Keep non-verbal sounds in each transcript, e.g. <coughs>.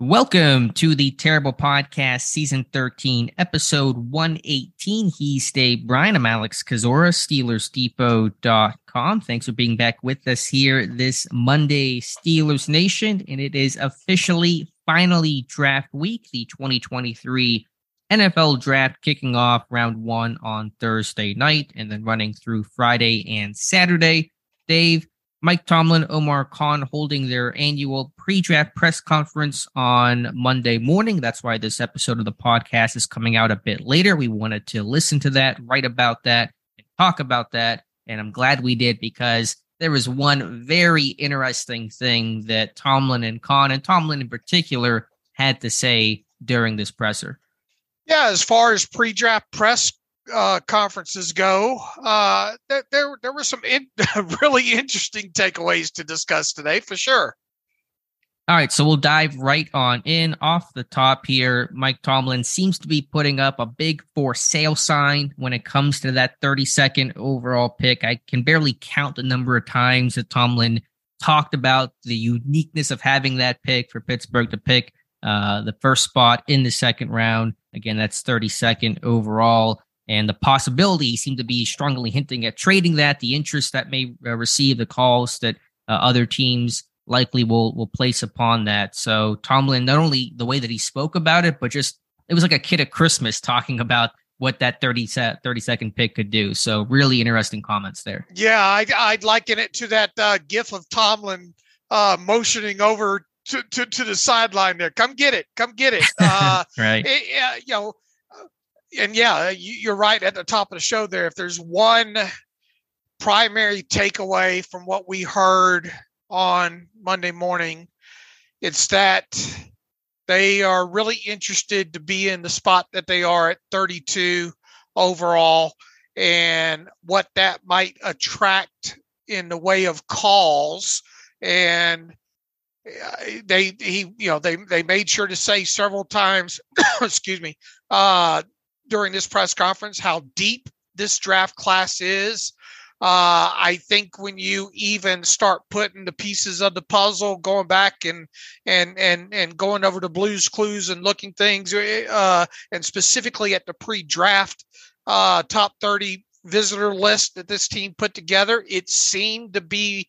Welcome to the Terrible Podcast, Season 13, Episode 118. He's Dave Bryan. I'm Alex Kozora, SteelersDepot.com. Thanks for being back with us here this Monday, Steelers Nation. And it is officially, finally, draft week, the 2023 NFL draft kicking off round one on Thursday night and then running through Friday and Saturday. Dave, Mike Tomlin, Omar Khan holding their annual pre draft press conference on Monday morning. That's why this episode of the podcast is coming out a bit later. We wanted to listen to that, write about that, and talk about that. And I'm glad we did because there was one very interesting thing that Tomlin and Khan, and Tomlin in particular, had to say during this presser. Yeah, as far as pre draft press uh, conferences go, uh, there, there there were some in, <laughs> really interesting takeaways to discuss today for sure. All right, so we'll dive right on in off the top here. Mike Tomlin seems to be putting up a big for sale sign when it comes to that 32nd overall pick. I can barely count the number of times that Tomlin talked about the uniqueness of having that pick for Pittsburgh to pick uh, the first spot in the second round. Again, that's 32nd overall and the possibility seemed to be strongly hinting at trading that, the interest that may uh, receive, the calls that uh, other teams likely will will place upon that. So Tomlin, not only the way that he spoke about it, but just it was like a kid at Christmas talking about what that 30, 30 second pick could do. So really interesting comments there. Yeah, I'd, I'd liken it to that uh, gif of Tomlin uh, motioning over to, to, to the sideline there. Come get it. Come get it. <laughs> Uh, right. It, you know, and yeah, you're right at the top of the show there. If there's one primary takeaway from what we heard on Monday morning, it's that they are really interested to be in the spot that they are at 32 overall and what that might attract in the way of calls and uh, they he you know they they made sure to say several times <coughs> excuse me uh during this press conference how deep this draft class is. Uh, I think when you even start putting the pieces of the puzzle, going back and and and and going over the Blues Clues and looking things, uh, and specifically at the pre-draft uh, top thirty visitor list that this team put together, it seemed to be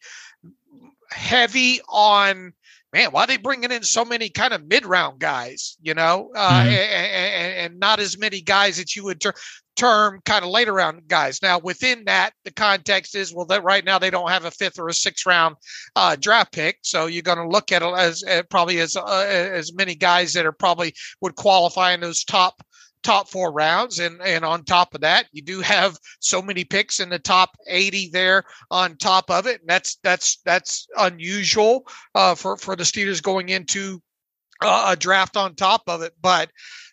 heavy on man, why are they bringing in so many kind of mid round guys, you know, uh, mm-hmm. and, and, not as many guys that you would ter- term kind of later round guys. Now, within that, the context is well, that right now they don't have a fifth or a sixth round uh, draft pick, so you're going to look at it as uh, probably as uh, as many guys that are probably would qualify in those top top four rounds. And, and on top of that, you do have so many picks in the top 80 there on top of it. And that's, that's, that's unusual uh, for, for the Steelers going into uh, a draft on top of it. But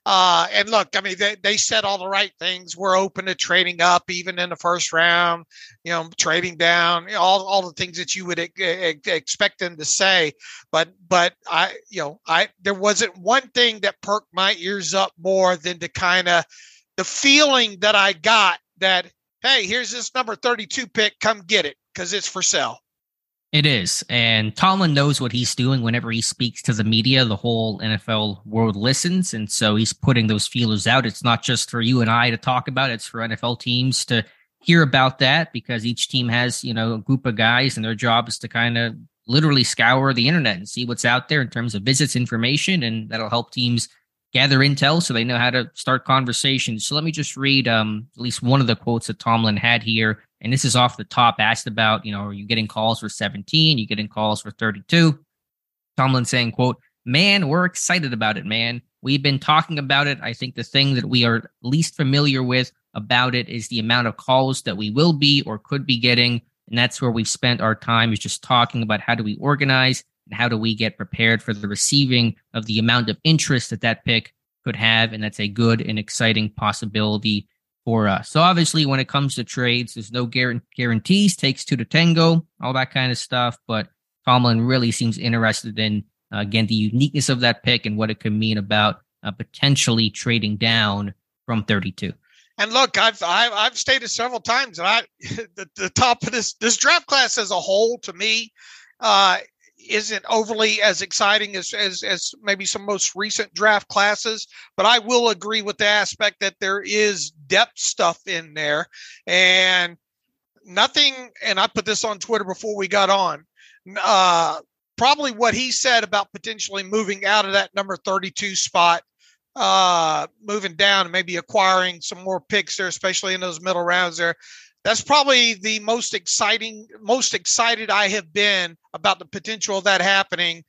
uh, and look, I mean, they, they said all the right things. We're open to trading up, even in the first round, you know, trading down, all, all the things that you would expect them to say. But, but I, you know, I, there wasn't one thing that perked my ears up more than to kind of the feeling that I got that, hey, here's this number 32 pick, come get it because it's for sale. It is. And Tomlin knows what he's doing whenever he speaks to the media. The whole NFL world listens. And so he's putting those feelers out. It's not just for you and I to talk about, it's for NFL teams to hear about that because each team has, you know, a group of guys and their job is to kind of literally scour the internet and see what's out there in terms of visits information. And that'll help teams gather intel so they know how to start conversations. So let me just read um, at least one of the quotes that Tomlin had here. And this is off the top, asked about, you know, are you getting calls for 17? You getting calls for 32? Tomlin saying, quote, man, we're excited about it, man. We've been talking about it. I think the thing that we are least familiar with about it is the amount of calls that we will be or could be getting. And that's where we've spent our time is just talking about how do we organize and how do we get prepared for the receiving of the amount of interest that that pick could have. And that's a good and exciting possibility for us. So obviously, when it comes to trades, there's no guarantees, takes two to tango, all that kind of stuff. But Tomlin really seems interested in, uh, again, the uniqueness of that pick and what it could mean about uh, potentially trading down from 32. And look, I've I've, I've stated several times that I <laughs> the, the top of this this draft class as a whole to me uh, isn't overly as exciting as, as as maybe some most recent draft classes, but I will agree with the aspect that there is depth stuff in there, and nothing. And I put this on Twitter before we got on. Uh, probably what he said about potentially moving out of that number 32 spot uh moving down and maybe acquiring some more picks there especially in those middle rounds there that's probably the most exciting, most excited I have been about the potential of that happening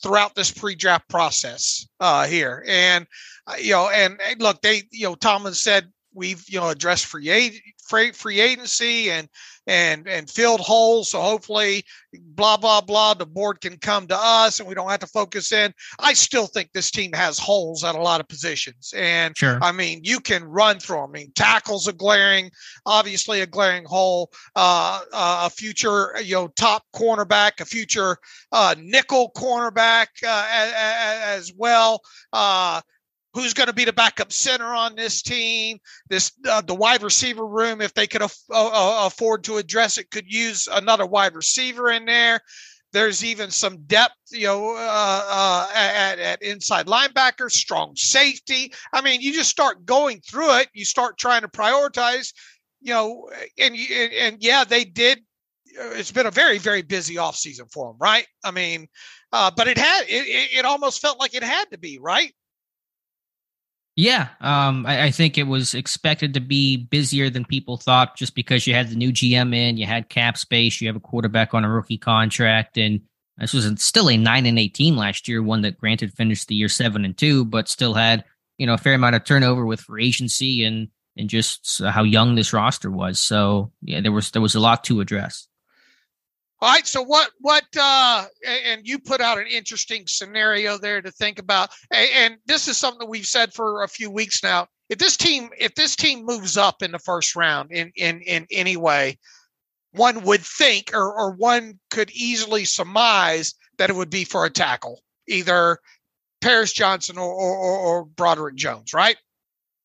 throughout this pre-draft process uh, here. And uh, you know, and, and, look, they, you know, Tomlin said we've you know addressed free free, free agency and and and filled holes. So hopefully, blah blah blah, the board can come to us and we don't have to focus in. I still think this team has holes at a lot of positions, and sure. I mean you can run through. Them. I mean tackles a glaring, obviously a glaring hole. Uh, uh, a future you know top cornerback, a future uh, nickel cornerback uh, as, as, well. Who's going to be the backup center on this team. This uh, the wide receiver room, if they could uh, uh, afford to address it, could use another wide receiver in there. There's even some depth, you know, uh, uh at, at inside linebacker, strong safety. I mean, you just start going through it. You start trying to prioritize, you know, and and, and yeah, they did. Uh, it's been a very very busy offseason for them, right? I mean, but it had it, it almost felt like it had to be right yeah, um, I, I, think it was expected to be busier than people thought, just because you had the new GM in, you had cap space, you have a quarterback on a rookie contract, and this was still a nine and eighteen last year, one that granted finished the year seven and two, but still had you know a fair amount of turnover with free agency and and just how young this roster was. So yeah, there was there was a lot to address. All right. So what what uh and you put out an interesting scenario there to think about. And this is something that we've said for a few weeks now. If this team if this team moves up in the first round in in in any way, one would think or or one could easily surmise that it would be for a tackle, either Paris Johnson or or, or Broderick Jones, right?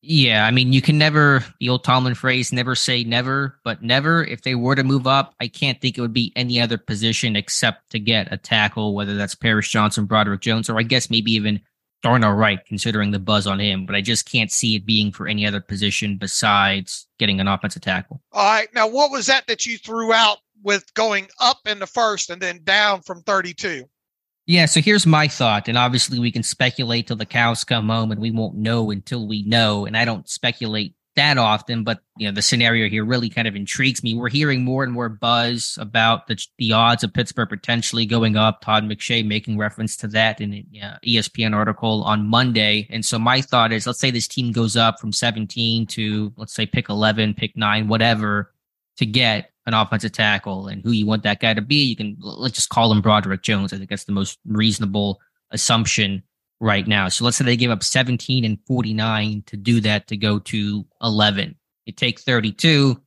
Yeah, I mean, you can never, the old Tomlin phrase, never say never, but never. If they were to move up, I can't think it would be any other position except to get a tackle, whether that's Paris Johnson, Broderick Jones, or I guess maybe even Darnell Wright, considering the buzz on him. But I just can't see it being for any other position besides getting an offensive tackle. All right. Now, what was that that you threw out with going up in the first and then down from 32? Yeah, so here's my thought, and obviously we can speculate till the cows come home, and we won't know until we know. And I don't speculate that often, but you know the scenario here really kind of intrigues me. We're hearing more and more buzz about the the odds of Pittsburgh potentially going up. Todd McShay making reference to that in an uh, ESPN article on Monday. And so my thought is, let's say this team goes up from 17 to let's say pick 11, pick nine, whatever, to get an offensive tackle and who you want that guy to be. You can let's just call him Broderick Jones. I think that's the most reasonable assumption right now. So let's say they give up 17 and 49 to do that to go to 11. You take 32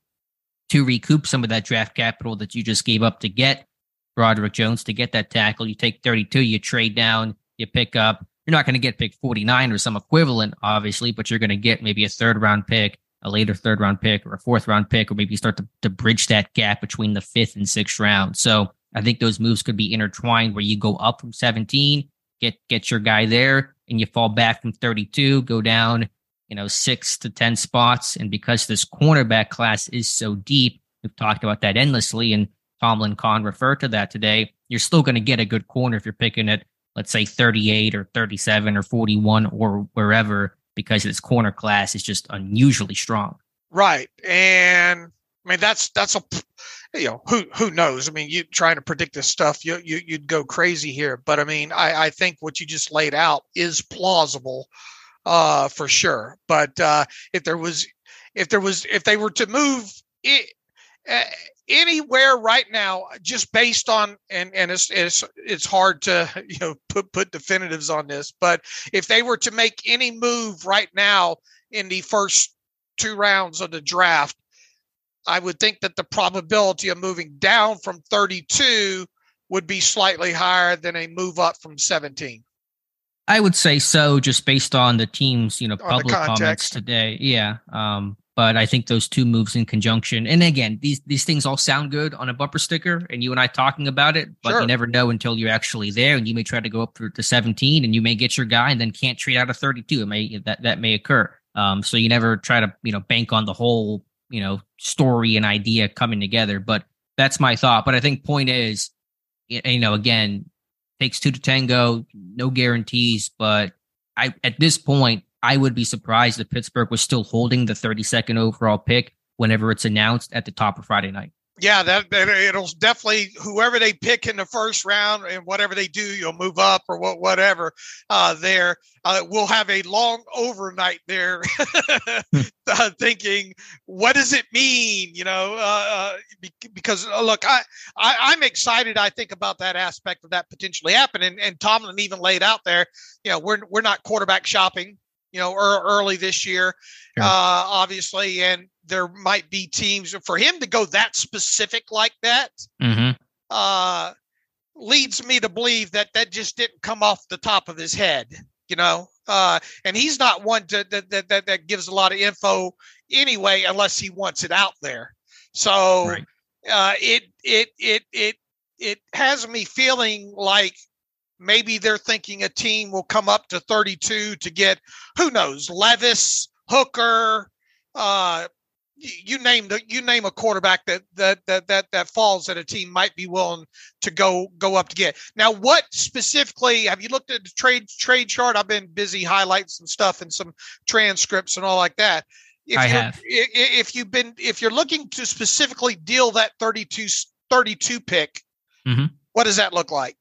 to recoup some of that draft capital that you just gave up to get Broderick Jones to get that tackle. You take 32, you trade down, you pick up. You're not going to get pick 49 or some equivalent, obviously, but you're going to get maybe a third round pick a later third round pick or a fourth round pick, or maybe start to, to bridge that gap between the fifth and sixth round. So I think those moves could be intertwined where you go up from 17, get get your guy there, and you fall back from 32, go down, you know, six to 10 spots. And because this cornerback class is so deep, we've talked about that endlessly, and Tomlin Khan referred to that today. You're still going to get a good corner if you're picking at let's say 38 or 37 or 41 or wherever because its corner class is just unusually strong. Right. And I mean that's that's a you know who who knows i mean you trying to predict this stuff you, you you'd go crazy here but i mean i i think what you just laid out is plausible uh for sure but uh if there was if there was if they were to move it uh, anywhere right now just based on and and it's it's it's hard to <laughs> you know put put definitives on this but if they were to make any move right now in the first two rounds of the draft I would think that the probability of moving down from 32 would be slightly higher than a move up from 17. I would say so, just based on the team's you know public comments today. Yeah, um, but I think those two moves in conjunction, and again, these these things all sound good on a bumper sticker, and you and I talking about it, but sure. you never know until you're actually there, and you may try to go up to 17, and you may get your guy, and then can't trade out a 32. It may that that may occur. Um, so you never try to you know bank on the whole you know story and idea coming together. But that's my thought. But I think point is, you know, again, takes two to tango, no guarantees. But I at this point, I would be surprised if Pittsburgh was still holding the 32nd overall pick whenever it's announced at the top of Friday night yeah, that, it'll definitely whoever they pick in the first round and whatever they do, you'll move up or what, whatever. Uh, there, uh, we'll have a long overnight there, <laughs> uh, thinking, what does it mean? You know, uh, uh because uh, look, I, I am excited. I think about that aspect of that potentially happening. And, and Tomlin even laid out there, you know, we're we're not quarterback shopping you know, early this year, sure. uh, obviously, and there might be teams for him to go that specific like that. Mm-hmm. Uh, leads me to believe that that just didn't come off the top of his head, you know. Uh, and he's not one to, that, that that that gives a lot of info anyway, unless he wants it out there. So right. uh, it it it it it has me feeling like maybe they're thinking a team will come up to 32 to get who knows Levis, Hooker, uh, you name the, you name a quarterback that, that that that that falls that a team might be willing to go go up to get. Now, what specifically have you looked at the trade trade chart? I've been busy highlighting some stuff and some transcripts and all like that. If I have. If you've been if you're looking to specifically deal that 32 32 pick, mm-hmm. what does that look like?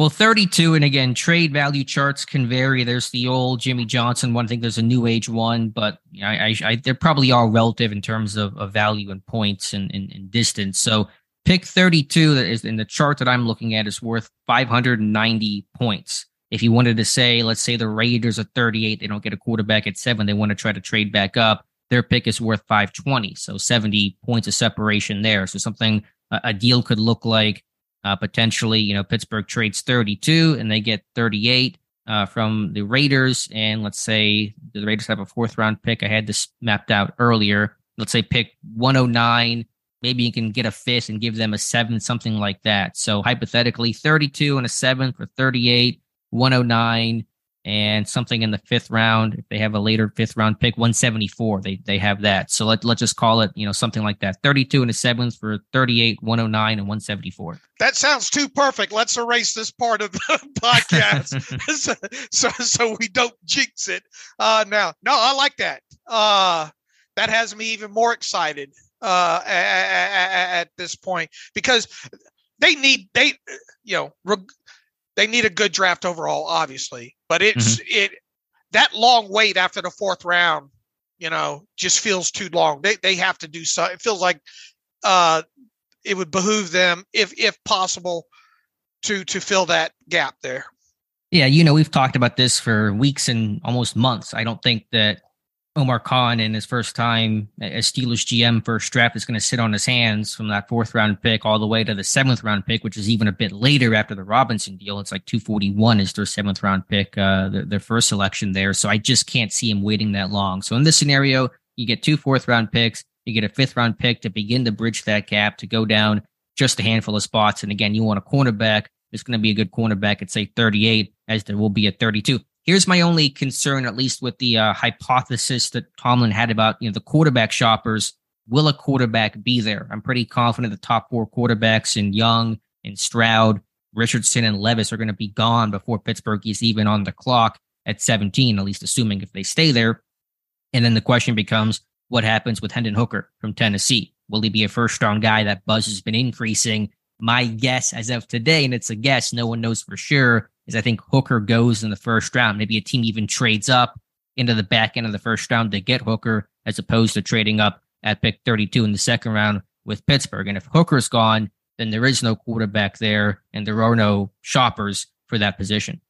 Well, 32, and again, trade value charts can vary. There's the old Jimmy Johnson one. I think there's a new age one, but I, I, I they're probably all relative in terms of, of value and points and, and, and, distance. So pick 32 that is in the chart that I'm looking at is worth 590 points. If you wanted to say, let's say the Raiders are 38, they don't get a quarterback at seven, they want to try to trade back up. Their pick is worth 520, so 70 points of separation there. So something a, a deal could look like uh, potentially, you know, Pittsburgh trades 32 and they get 38 uh, from the Raiders. And let's say the Raiders have a fourth round pick. I had this mapped out earlier. Let's say pick 109. Maybe you can get a fifth and give them a seven, something like that. So hypothetically, 32 and a seven for 38, 109 and something in the fifth round. If they have a later fifth round pick, 174, they they have that. So let, let's just call it, you know, something like that. 32 and a seventh for 38, 109, and 174. That sounds too perfect. Let's erase this part of the <laughs> podcast <laughs> <laughs> so, so, so we don't jinx it. Uh now, no, I like that. Uh that has me even more excited uh at, at this point because they need they you know reg- they need a good draft overall, obviously, but it's mm-hmm. it that long wait after the fourth round, you know, just feels too long. They they have to do so. It feels like uh, it would behoove them, if if possible, to to fill that gap there. Yeah, you know, we've talked about this for weeks and almost months. I don't think that Omar Khan in his first time as Steelers GM first draft is going to sit on his hands from that fourth round pick all the way to the seventh round pick, which is even a bit later after the Robinson deal. It's like 241 is their seventh round pick, uh, their, their first selection there. So I just can't see him waiting that long. So in this scenario, you get two fourth round picks, you get a fifth round pick to begin to bridge that gap to go down just a handful of spots. And again, you want a cornerback. It's going to be a good cornerback at say 38, as there will be at 32. Here's my only concern, at least with the uh, hypothesis that Tomlin had about you know the quarterback shoppers. Will a quarterback be there? I'm pretty confident the top four quarterbacks in Young and Stroud Richardson and Levis are going to be gone before Pittsburgh is even on the clock at 17, at least assuming if they stay there. And then the question becomes what happens with Hendon Hooker from Tennessee? Will he be a first round guy? That buzz has been increasing. My guess as of today, and it's a guess, no one knows for sure, is I think Hooker goes in the first round. Maybe a team even trades up into the back end of the first round to get Hooker as opposed to trading up at pick 32 in the second round with Pittsburgh. And if Hooker's gone, then there is no quarterback there and there are no shoppers for that position.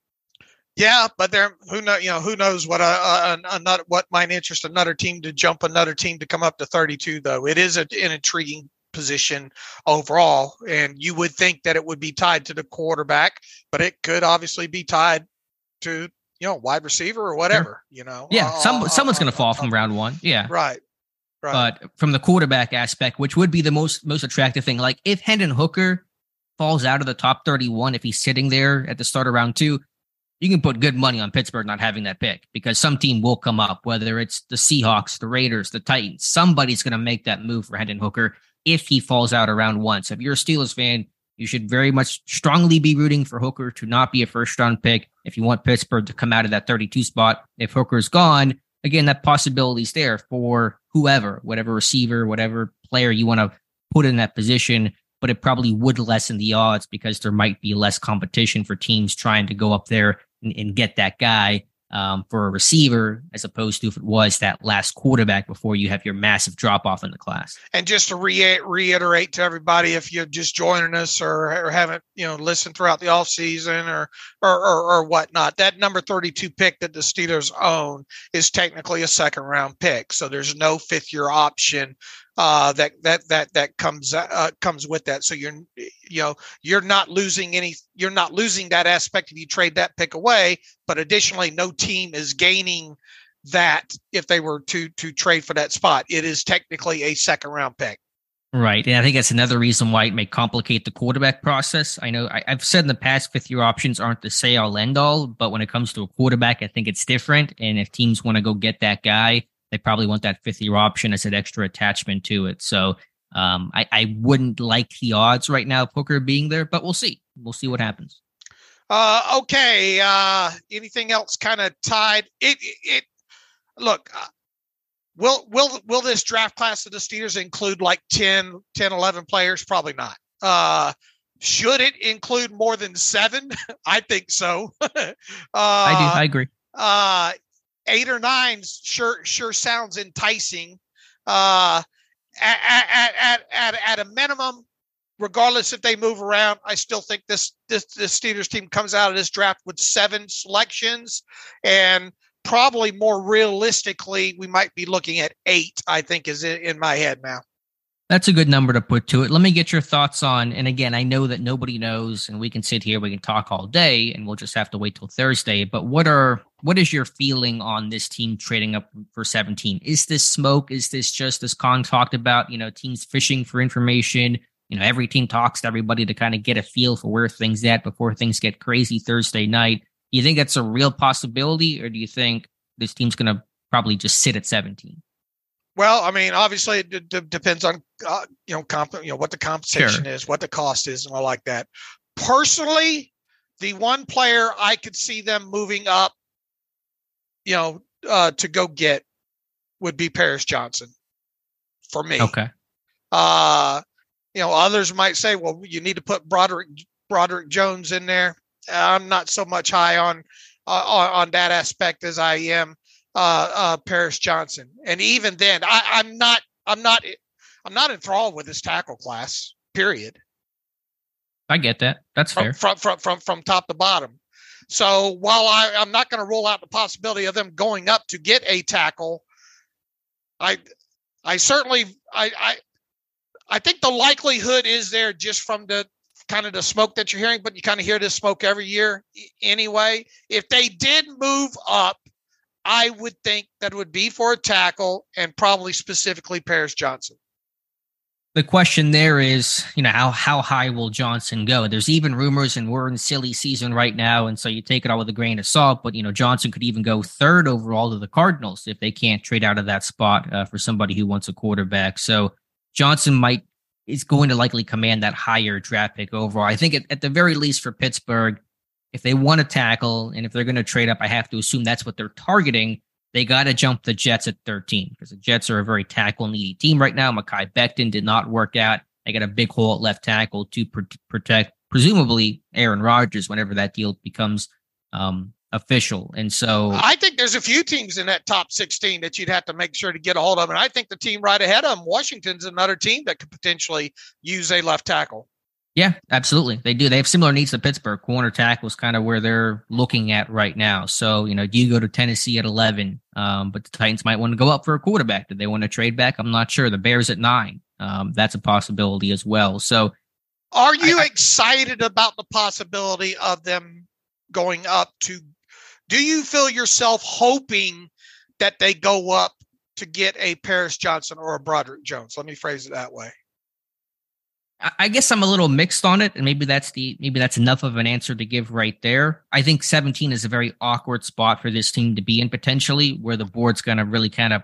Yeah, but there, who know, you know, who knows what uh, uh, a, another what might interest another team to jump another team to come up to 32. Though it is a, an intriguing position overall, and you would think that it would be tied to the quarterback, but it could obviously be tied to you know wide receiver or whatever. You know, yeah, uh, some someone's going to fall from round one. Yeah, right. Right. But from the quarterback aspect, which would be the most most attractive thing, like if Hendon Hooker falls out of the top 31, if he's sitting there at the start of round two, you can put good money on Pittsburgh not having that pick because some team will come up, whether it's the Seahawks, the Raiders, the Titans. Somebody's going to make that move for Hendon Hooker if he falls out around one. So if you're a Steelers fan, you should very much strongly be rooting for Hooker to not be a first round pick if you want Pittsburgh to come out of that 32 spot. If Hooker's gone, again, that possibility is there for whoever, whatever receiver, whatever player you want to put in that position but it probably would lessen the odds because there might be less competition for teams trying to go up there and, and get that guy um, for a receiver as opposed to if it was that last quarterback before you have your massive drop off in the class. And just to re- reiterate to everybody, if you're just joining us or, or haven't, you know, listened throughout the offseason or, or, or, or whatnot, that number 32 pick that the Steelers own is technically a second round pick. So there's no fifth year option uh, that that that that comes uh, comes with that. So you're you know you're not losing any you're not losing that aspect if you trade that pick away. But additionally, no team is gaining that if they were to to trade for that spot. It is technically a second round pick. Right. And I think that's another reason why it may complicate the quarterback process. I know I, have said in the past fifth year options aren't the say all end all, but when it comes to a quarterback, I think it's different. And if teams want to go get that guy, they probably want that fifth year option as an extra attachment to it. So um, I, I wouldn't like the odds right now of Hooker being there, but we'll see. We'll see what happens. Uh, okay. Uh, anything else kind of tied? It, it, it look, uh, will, will, will this draft class of the Steelers include like 10, 10, 11 players? Probably not. Uh, should it include more than seven? <laughs> I think so. uh, <laughs> I do. I agree. Uh, eight or nine sure sure sounds enticing. Uh, at, at, at, at, at a minimum, regardless if they move around, I still think this this this Steelers team comes out of this draft with seven selections, and probably more realistically, we might be looking at eight. I think is in, in my head now. That's a good number to put to it. Let me get your thoughts on. And again, I know that nobody knows, and we can sit here, we can talk all day, and we'll just have to wait till Thursday. But what are what is your feeling on this team trading up for 17? Is this smoke? Is this just as Khan talked about? You know, teams fishing for information. You know, every team talks to everybody to kind of get a feel for where things at before things get crazy Thursday night. Do you think that's a real possibility, or do you think this team's to probably just sit at 17? Well, I mean, obviously it d- d- depends on uh, you know comp- you know what the compensation sure. is, what the cost is, and all like that. Personally, the one player I could see them moving up, you know, uh, to go get would be Paris Johnson. For me, okay. Uh, you know, others might say, well, you need to put Broderick Broderick Jones in there. I'm not so much high on uh, on, on that aspect as I am uh, uh, Paris Johnson. And even then, I, I'm not, I'm not, I'm not enthralled with this tackle class. Period. I get that. That's from, fair. From from from from top to bottom. So while I, I'm not going to rule out the possibility of them going up to get a tackle, I I certainly I I I think the likelihood is there just from the kind of the smoke that you're hearing, but you kind of hear this smoke every year anyway. If they did move up I would think that would be for a tackle and probably specifically Paris Johnson. The question there is, you know, how how high will Johnson go? There's even rumors, and we're in silly season right now, and so you take it all with a grain of salt. But you know, Johnson could even go third overall to the Cardinals if they can't trade out of that spot uh, for somebody who wants a quarterback. So Johnson might is going to likely command that higher draft pick overall. I think at, at the very least for Pittsburgh, if they want to tackle and if they're going to trade up, I have to assume that's what they're targeting. They got to jump the Jets at 13 because the Jets are a very tackle needy team right now. Mekhi Becton did not work out. They got a big hole at left tackle to pr- protect, presumably, Aaron Rodgers whenever that deal becomes um, official. And so I think there's a few teams in that top 16 that you'd have to make sure to get a hold of. And I think the team right ahead of them, Washington's another team that could potentially use a left tackle. Yeah, absolutely. They do. They have similar needs to Pittsburgh. Corner tackle is kind of where they're looking at right now. So, you know, do you go to Tennessee at 11? Um, but the Titans might want to go up for a quarterback. Do they want to trade back? I'm not sure. The Bears at nine. Um, that's a possibility as well. So, are you I, excited about the possibility of them going up to? Do you feel yourself hoping that they go up to get a Paris Johnson or a Broderick Jones? Let me phrase it that way. I guess I'm a little mixed on it, and maybe that's the maybe that's enough of an answer to give right there. I think 17 is a very awkward spot for this team to be in potentially, where the board's going to really kind of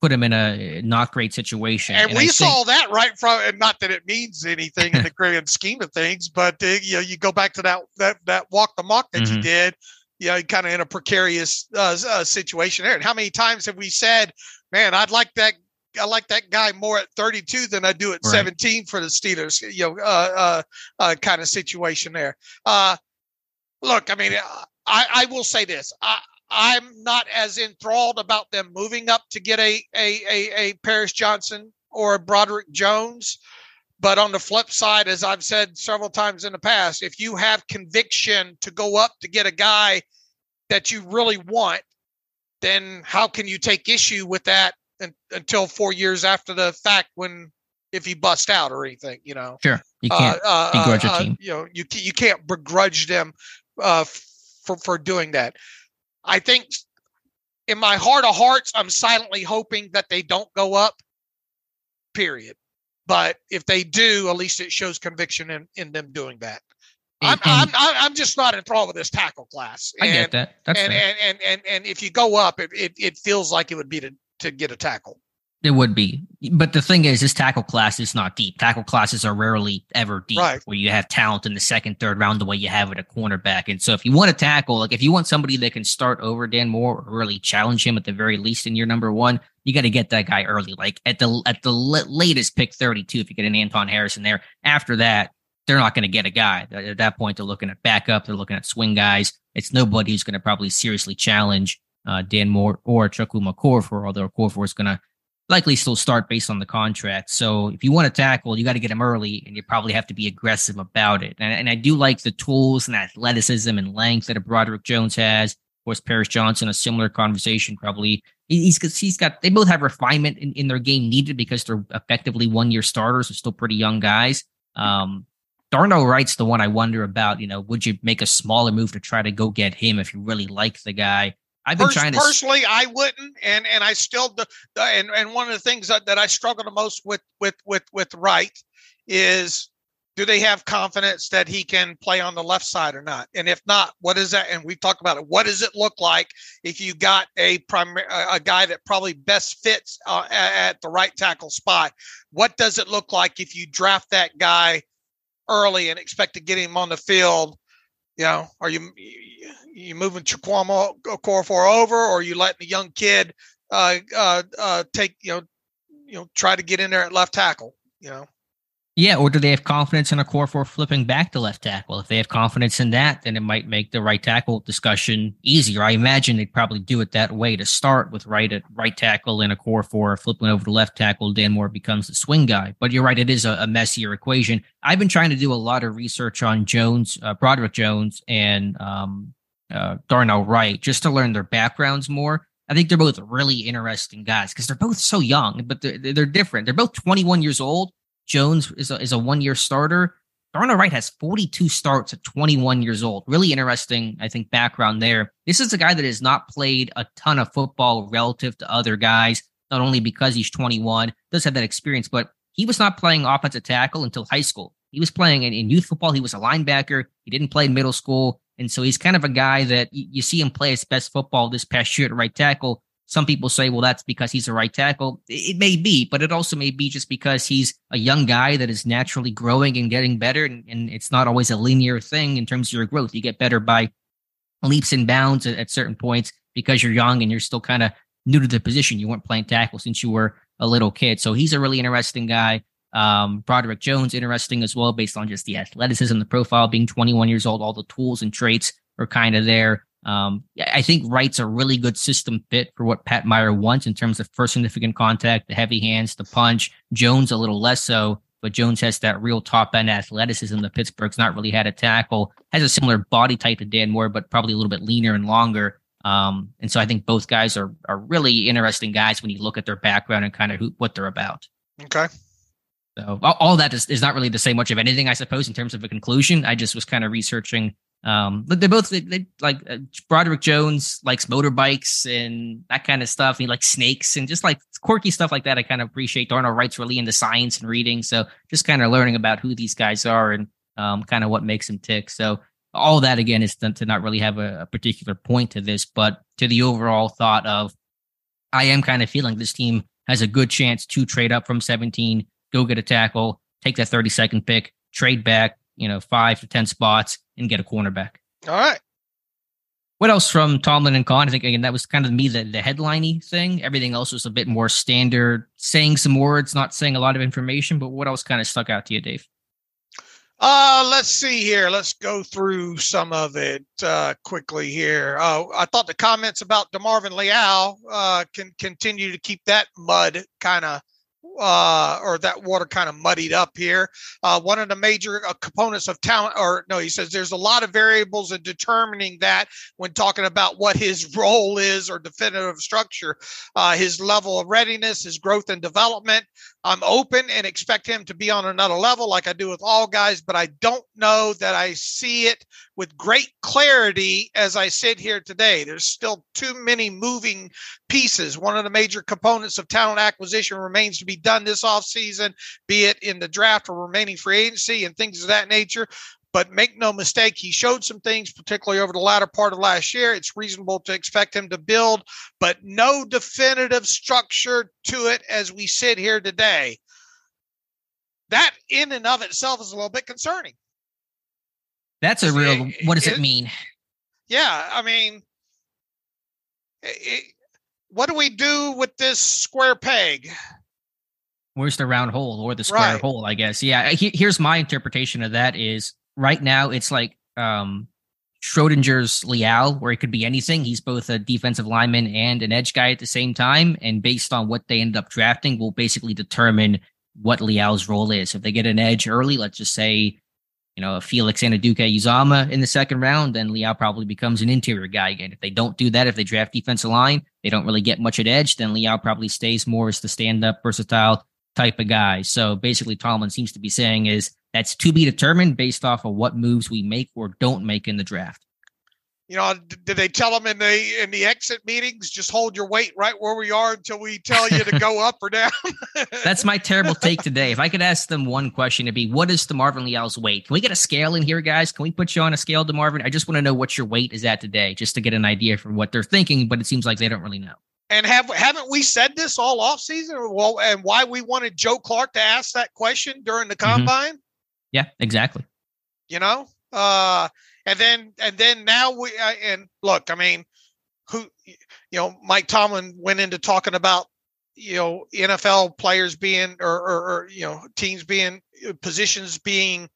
put them in a not great situation. And, and we saw that right from, and not that it means anything in the <laughs> grand scheme of things, but uh, you know, you go back to that that that walk the mock that mm-hmm. you did. You know, kind of in a precarious uh, uh, situation there. And how many times have we said, "Man, I'd like that I like that guy more at 32 than I do at right. 17 for the Steelers. You know, uh, uh, uh, kind of situation there. Uh, look, I mean, I, I will say this. I, I'm not as enthralled about them moving up to get a a a, a Paris Johnson or a Broderick Jones. But on the flip side, as I've said several times in the past, if you have conviction to go up to get a guy that you really want, then how can you take issue with that until four years after the fact when if he bust out or anything, you know. Sure, you can't uh, uh, begrudge a uh, you know, you you can't begrudge them uh, for for doing that. I think in my heart of hearts, I'm silently hoping that they don't go up. Period. But if they do, at least it shows conviction in, in them doing that. I'm, I'm, I'm just not enthralled with this tackle class. And, I get that. That's and, and, and, and, and if you go up, it, it, it feels like it would be to to get a tackle. It would be. But the thing is, this tackle class is not deep. Tackle classes are rarely ever deep right. where you have talent in the second, third round the way you have at a cornerback. And so if you want to tackle, like if you want somebody that can start over Dan Moore or really challenge him at the very least in your number one, you got to get that guy early. Like at the at the latest pick 32, if you get an Anton Harrison there. After that, they're not going to get a guy. At that point, they're looking at backup. They're looking at swing guys. It's nobody who's going to probably seriously challenge uh, Dan Moore or Chukwuma Okorafor, although Okorafor is going to likely still start based on the contract. So if you want to tackle, you got to get him early and you probably have to be aggressive about it. And, and I do like the tools and athleticism and length that a Broderick Jones has. Of course, Paris Johnson, a similar conversation, probably. He's, he's got, they both have refinement in, in their game needed because they're effectively one year starters, are still pretty young guys. Um, Darnell Wright's the one I wonder about. You know, would you make a smaller move to try to go get him if you really like the guy? I've been Pers- trying to personally, I wouldn't, and and I still the and and one of the things that, that I struggle the most with with with with Wright is do they have confidence that he can play on the left side or not? And if not, what is that? And we've talked about it. What does it look like if you got a primary a guy that probably best fits uh, at the right tackle spot? What does it look like if you draft that guy early and expect to get him on the field? You know, are you you moving Chukwuma Okorafor over, or are you letting the young kid uh, uh, uh, take you know you know try to get in there at left tackle? You know. Yeah, or do they have confidence in Okorafor flipping back to left tackle? If they have confidence in that, then it might make the right tackle discussion easier. I imagine they'd probably do it that way to start with right at right tackle and Okorafor flipping over to left tackle. Dan Moore becomes the swing guy. But you're right, it is a, a messier equation. I've been trying to do a lot of research on Jones, uh, Broderick Jones, and um, uh, Darnell Wright just to learn their backgrounds more. I think they're both really interesting guys because they're both so young, but they're, they're different. They're both 21 years old. Jones is a, is a one year starter. Darnell Wright has 42 starts at 21 years old. Really interesting, I think, background there. This is a guy that has not played a ton of football relative to other guys, not only because he's 21, does have that experience, but he was not playing offensive tackle until high school. He was playing in, in youth football. He was a linebacker. He didn't play in middle school. And so he's kind of a guy that you, see him play his best football this past year at right tackle Some people say, well, that's because he's a right tackle. It may be, but it also may be just because he's a young guy that is naturally growing and getting better. And, and it's not always a linear thing in terms of your growth. You get better by leaps and bounds at, at certain points because you're young and you're still kind of new to the position. You weren't playing tackle since you were a little kid. So he's a really interesting guy. Um, Broderick Jones, interesting as well, based on just the athleticism, the profile, being 21 years old, all the tools and traits are kind of there. Um, I think Wright's a really good system fit for what Pat Meyer wants in terms of first significant contact, the heavy hands, the punch. Jones a little less so, but Jones has that real top end athleticism that Pittsburgh's not really had a tackle. Has a similar body type to Dan Moore, but probably a little bit leaner and longer. Um, and so I think both guys are are really interesting guys when you look at their background and kind of who, what they're about. Okay. So all, all that is, is not really to say much of anything, I suppose, in terms of a conclusion. I just was kind of researching um, but they both they, they like uh, Broderick Jones likes motorbikes and that kind of stuff. He likes snakes and just like quirky stuff like that. I kind of appreciate. Darnell Wright's really into science and reading, so just kind of learning about who these guys are and um, kind of what makes them tick. So all that again is to, to not really have a, a particular point to this, but to the overall thought of I am kind of feeling this team has a good chance to trade up from 17, go get a tackle, take that 30 second pick, trade back, you know, five to 10 spots and get a cornerback. All right. What else from Tomlin and Khan? I think again that was kind of me the the headliney thing. Everything else was a bit more standard, saying some words, not saying a lot of information. But what else kind of stuck out to you, Dave? Uh, let's see here. Let's go through some of it uh, quickly here. Uh, I thought the comments about DeMarvin Leal uh, can continue to keep that mud kind of uh, or that water kind of muddied up here. Uh, one of the major uh, components of talent, or no, he says there's a lot of variables in determining that when talking about what his <laughs> role is or definitive structure, uh, his level of readiness, his growth and development. I'm open and expect him to be on another level like I do with all guys, but I don't know that I see it with great clarity as I sit here today. There's still too many moving pieces. One of the major components of talent acquisition remains to be done this offseason, be it in the draft or remaining free agency and things of that nature. But make no mistake, he showed some things, particularly over the latter part of last year. It's reasonable to expect him to build, but no definitive structure to it as we sit here today. That in and of itself is a little bit concerning. That's a real. What does it, it mean? Yeah, I mean, it, what do we do with this square peg? Where's the round hole or the square right. hole? I guess. Yeah. here's my interpretation of that: is right now it's like um, Schrodinger's Leal, where it could be anything. He's both a defensive lineman and an edge guy at the same time. And based on what they end up drafting, will basically determine what Leal's role is. If they get an edge early, let's just say, you know, Felix Anudike-Uzomah in the second round, then Leal probably becomes an interior guy again. If they don't do that, if they draft defensive line, they don't really get much at edge, then Leal probably stays more as the stand up, versatile type of guy. So basically, Tomlin seems to be saying is that's to be determined based off of what moves we make or don't make in the draft. You know, did they tell them in the in the exit meetings just hold your weight right where we are until we tell you to go <laughs> up or down? That's my terrible take today. If I could ask them one question, it'd be, "What is DeMarvin Leal's weight? Can we get a scale in here, guys? Can we put you on a scale, DeMarvin? I just want to know what your weight is at today, just to get an idea for what they're thinking. But it seems like they don't really know. And have haven't we said this all off season? Well, and why we wanted Joe Clark to ask that question during the mm-hmm. combine? Mm-hmm. Yeah, exactly. You know, uh, and then and then now we uh, and look, I mean, who you know, Mike Tomlin went into talking about you know NFL players being or, or, or you know teams being uh, positions being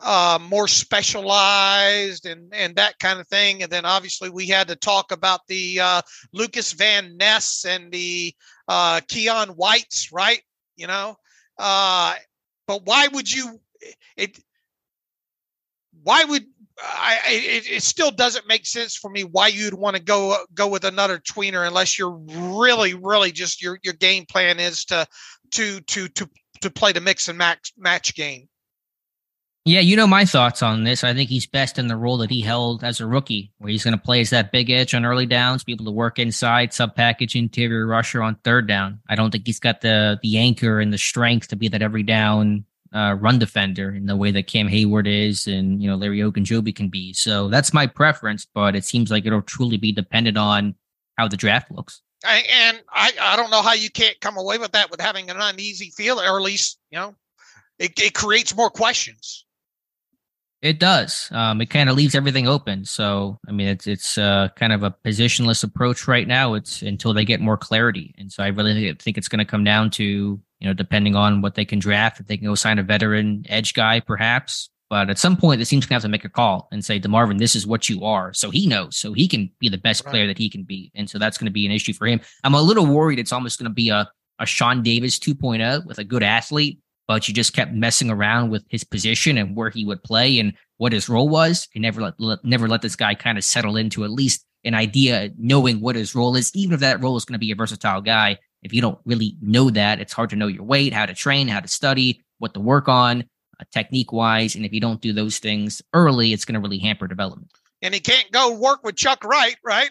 uh, more specialized and and that kind of thing. And then obviously we had to talk about the uh, Lucas Van Ness and the uh, Keion Whites, right? You know, uh, but why would you it why would I, it, it still doesn't make sense for me why you'd want to go go with another tweener unless you're really really just your your game plan is to to to to to play the mix and match match game. Yeah, you know my thoughts on this. I think he's best in the role that he held as a rookie, where he's going to play as that big edge on early downs, be able to work inside, sub package interior rusher on third down. I don't think he's got the the anchor and the strength to be that every down uh, run defender in the way that Cam Heyward is and, you know, Larry Ogunjobi can be. So that's my preference, but it seems like it'll truly be dependent on how the draft looks. I, and I, I don't know how you can't come away with that with having an uneasy feel, or at least you know, it, it creates more questions. It does. Um, it kind of leaves everything open. So, I mean, it's it's uh, kind of a positionless approach right now. It's until they get more clarity, and so I really think it's going to come down to you know, depending on what they can draft, if they can go sign a veteran edge guy, perhaps. But at some point, the team's to have to make a call and say, DeMarvin, this is what you are. So he knows, so he can be the best right. player that he can be, and so that's going to be an issue for him. I'm a little worried. It's almost going to be a a Sean Davis 2.0 with a good athlete but you just kept messing around with his position and where he would play and what his role was. You never let, let never let this guy kind of settle into at least an idea, knowing what his role is, even if that role is going to be a versatile guy. If you don't really know that, it's hard to know your weight, how to train, how to study, what to work on, uh, technique wise. And if you don't do those things early, it's going to really hamper development and he can't go work with Chuck Wright, right?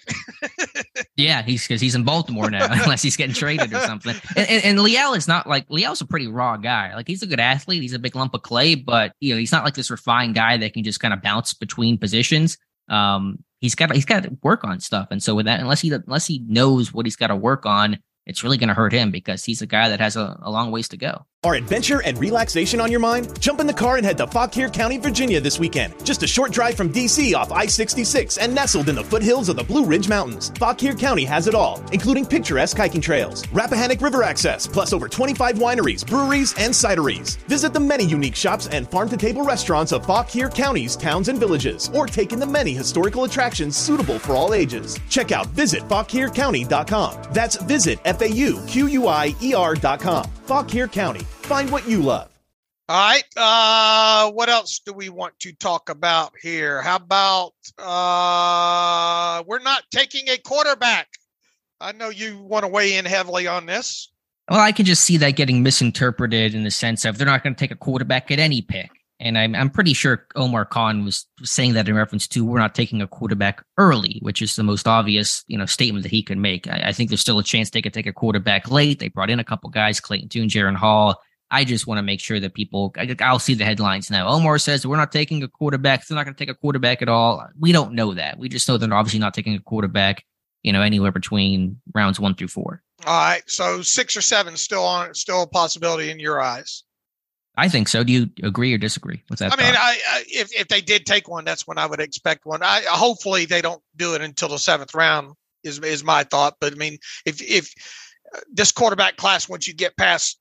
<laughs> yeah, he's because he's in Baltimore now, <laughs> unless he's getting traded or something. And, and, and Leal is not like Leal's a pretty raw guy. Like he's a good athlete, he's a big lump of clay, but you know he's not like this refined guy that can just kind of bounce between positions. Um, he's got he's got to work on stuff, and so with that, unless he unless he knows what he's got to work on, it's really going to hurt him because he's a guy that has a, a long ways to go. Are adventure and relaxation on your mind? Jump in the car and head to Fauquier County, Virginia this weekend. Just a short drive from DC off I 66 and nestled in the foothills of the Blue Ridge Mountains. Fauquier County has it all, including picturesque hiking trails, Rappahannock River access, plus over 25 wineries, breweries, and cideries. Visit the many unique shops and farm to table restaurants of Fauquier County's towns and villages, or take in the many historical attractions suitable for all ages. Check out visitfauquiercounty.com. That's visit F A U Q U I E com. Fauquier County Find what you love. All right. Uh, what else do we want to talk about here? How about uh, we're not taking a quarterback? I know you want to weigh in heavily on this. Well, I can just see that getting misinterpreted in the sense of they're not going to take a quarterback at any pick. And I'm, I'm pretty sure Omar Khan was saying that in reference to we're not taking a quarterback early, which is the most obvious, you know, statement that he could make. I, I think there's still a chance they could take a quarterback late. They brought in a couple guys, Clayton Tune, Jaren Hall. I just want to make sure that people, I'll see the headlines now. Omar says we're not taking a quarterback. They're not going to take a quarterback at all. We don't know that. We just know they're obviously not taking a quarterback, you know, anywhere between rounds one through four. All right. So six or seven still on, still a possibility in your eyes. I think so. Do you agree or disagree with that? I mean, I, I, if if they did take one, that's when I would expect one. I hopefully they don't do it until the seventh round. Is is my thought. But I mean, if if uh, this quarterback class, once you get past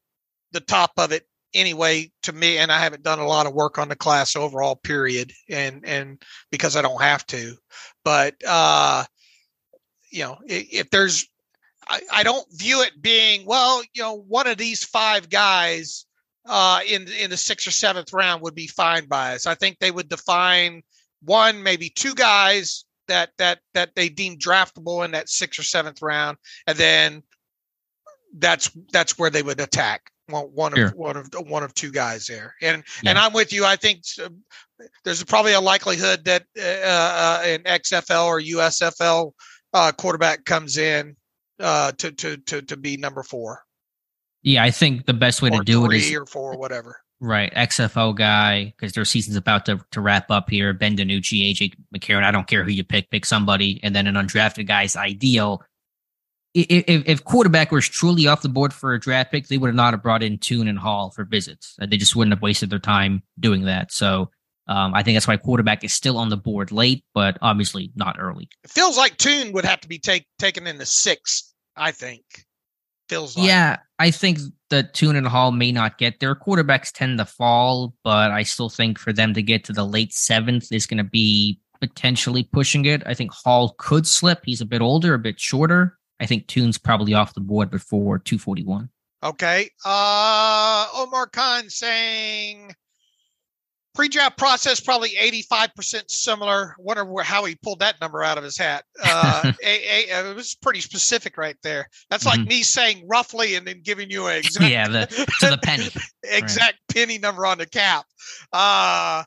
the top of it anyway to me and i haven't done a lot of work on the class overall period and and because i don't have to but uh you know if, if there's I, I don't view it being well you know one of these five guys uh in in the sixth or seventh round would be fine by us i think they would define one maybe two guys that that that they deem draftable in that sixth or seventh round and then that's that's where they would attack one sure. of one of one of two guys there, and yeah. and I'm with you. I think there's probably a likelihood that uh, uh an XFL or USFL uh, quarterback comes in uh, to to to to be number four. Yeah, I think the best way to do it is or four, whatever. Right, XFL guy because their season's about to, to wrap up here. Ben DiNucci, AJ McCarron. I don't care who you pick, pick somebody, and then an undrafted guy's ideal if, if quarterback was truly off the board for a draft pick, they would have not have brought in Tune and Hall for visits. They just wouldn't have wasted their time doing that. So um, I think that's why quarterback is still on the board late, but obviously not early. It feels like Tune would have to be take, taken in the sixth. I think feels like. Yeah, I think the Tune and Hall may not get their Quarterbacks tend to fall, but I still think for them to get to the late seventh is going to be potentially pushing it. I think Hall could slip. He's a bit older, a bit shorter. I think Tune's probably off the board before 241. Okay. Uh, Omar Khan saying pre-draft process probably 85% similar. Wonder where, how he pulled that number out of his hat. <laughs> Uh, a, a, it was pretty specific right there. That's like mm-hmm. me saying roughly and then giving you an <laughs> exact, yeah, the, to the penny, <laughs> exact right. penny number on the cap. Uh,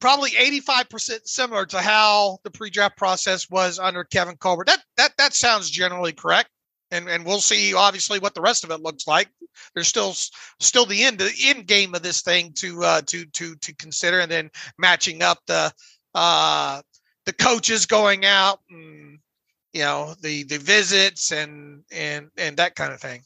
probably 85% similar to how the pre-draft process was under Kevin Colbert. That that that sounds generally correct. And and we'll see obviously what the rest of it looks like. There's still still the end the end game of this thing to uh to to to consider and then matching up the uh the coaches going out and you know the the visits and and and that kind of thing.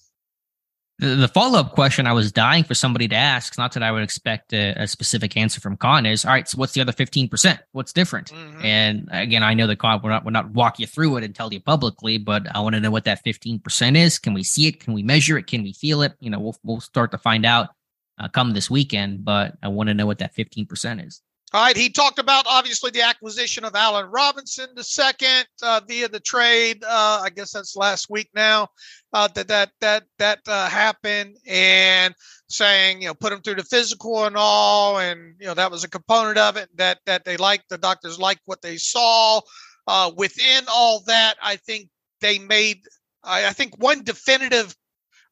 The, follow up question I was dying for somebody to ask, not that I would expect a, a, specific answer from Khan, is all right. So what's the other fifteen percent? What's different? Mm-hmm. And again, I know the Khan will not will not walk you through it and tell you publicly, but I want to know what that fifteen percent is. Can we see it? Can we measure it? Can we feel it? You know, we'll we'll start to find out uh, come this weekend, but I want to know what that fifteen percent is. All right, he talked about obviously the acquisition of Allen Robinson the second uh, via the trade. Uh, I guess that's last week now uh, that that that that uh, happened, and saying you know put him through the physical and all, and you know that was a component of it. That that they liked the doctors liked what they saw. Uh, within all that, I think they made. I, I think one definitive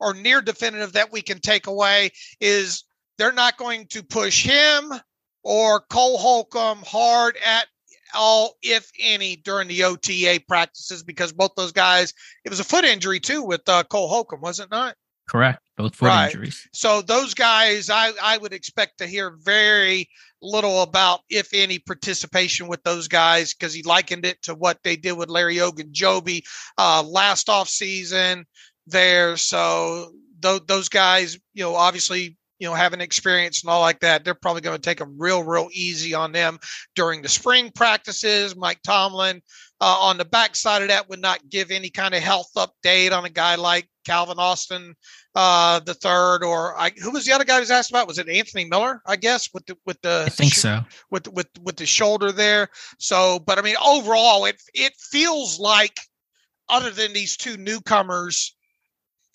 or near definitive that we can take away is they're not going to push him or Cole Holcomb hard at all, if any, during the OTA practices because both those guys, it was a foot injury too with uh, Cole Holcomb, was it not? Correct. Both foot right. injuries. So those guys, I, I would expect to hear very little about, if any, participation with those guys because he likened it to what they did with Larry Ogunjobi uh, last off season there. So th- those guys, you know, obviously you know, having experience and all like that, they're probably going to take them real, real easy on them during the spring practices. Mike Tomlin uh, on the backside of that would not give any kind of health update on a guy like Calvin Austin uh, the third, or I, who was the other guy who was asked about? Was it Anthony Miller? I guess with the with the I think so with with with the shoulder there. So, but I mean, overall, it it feels like other than these two newcomers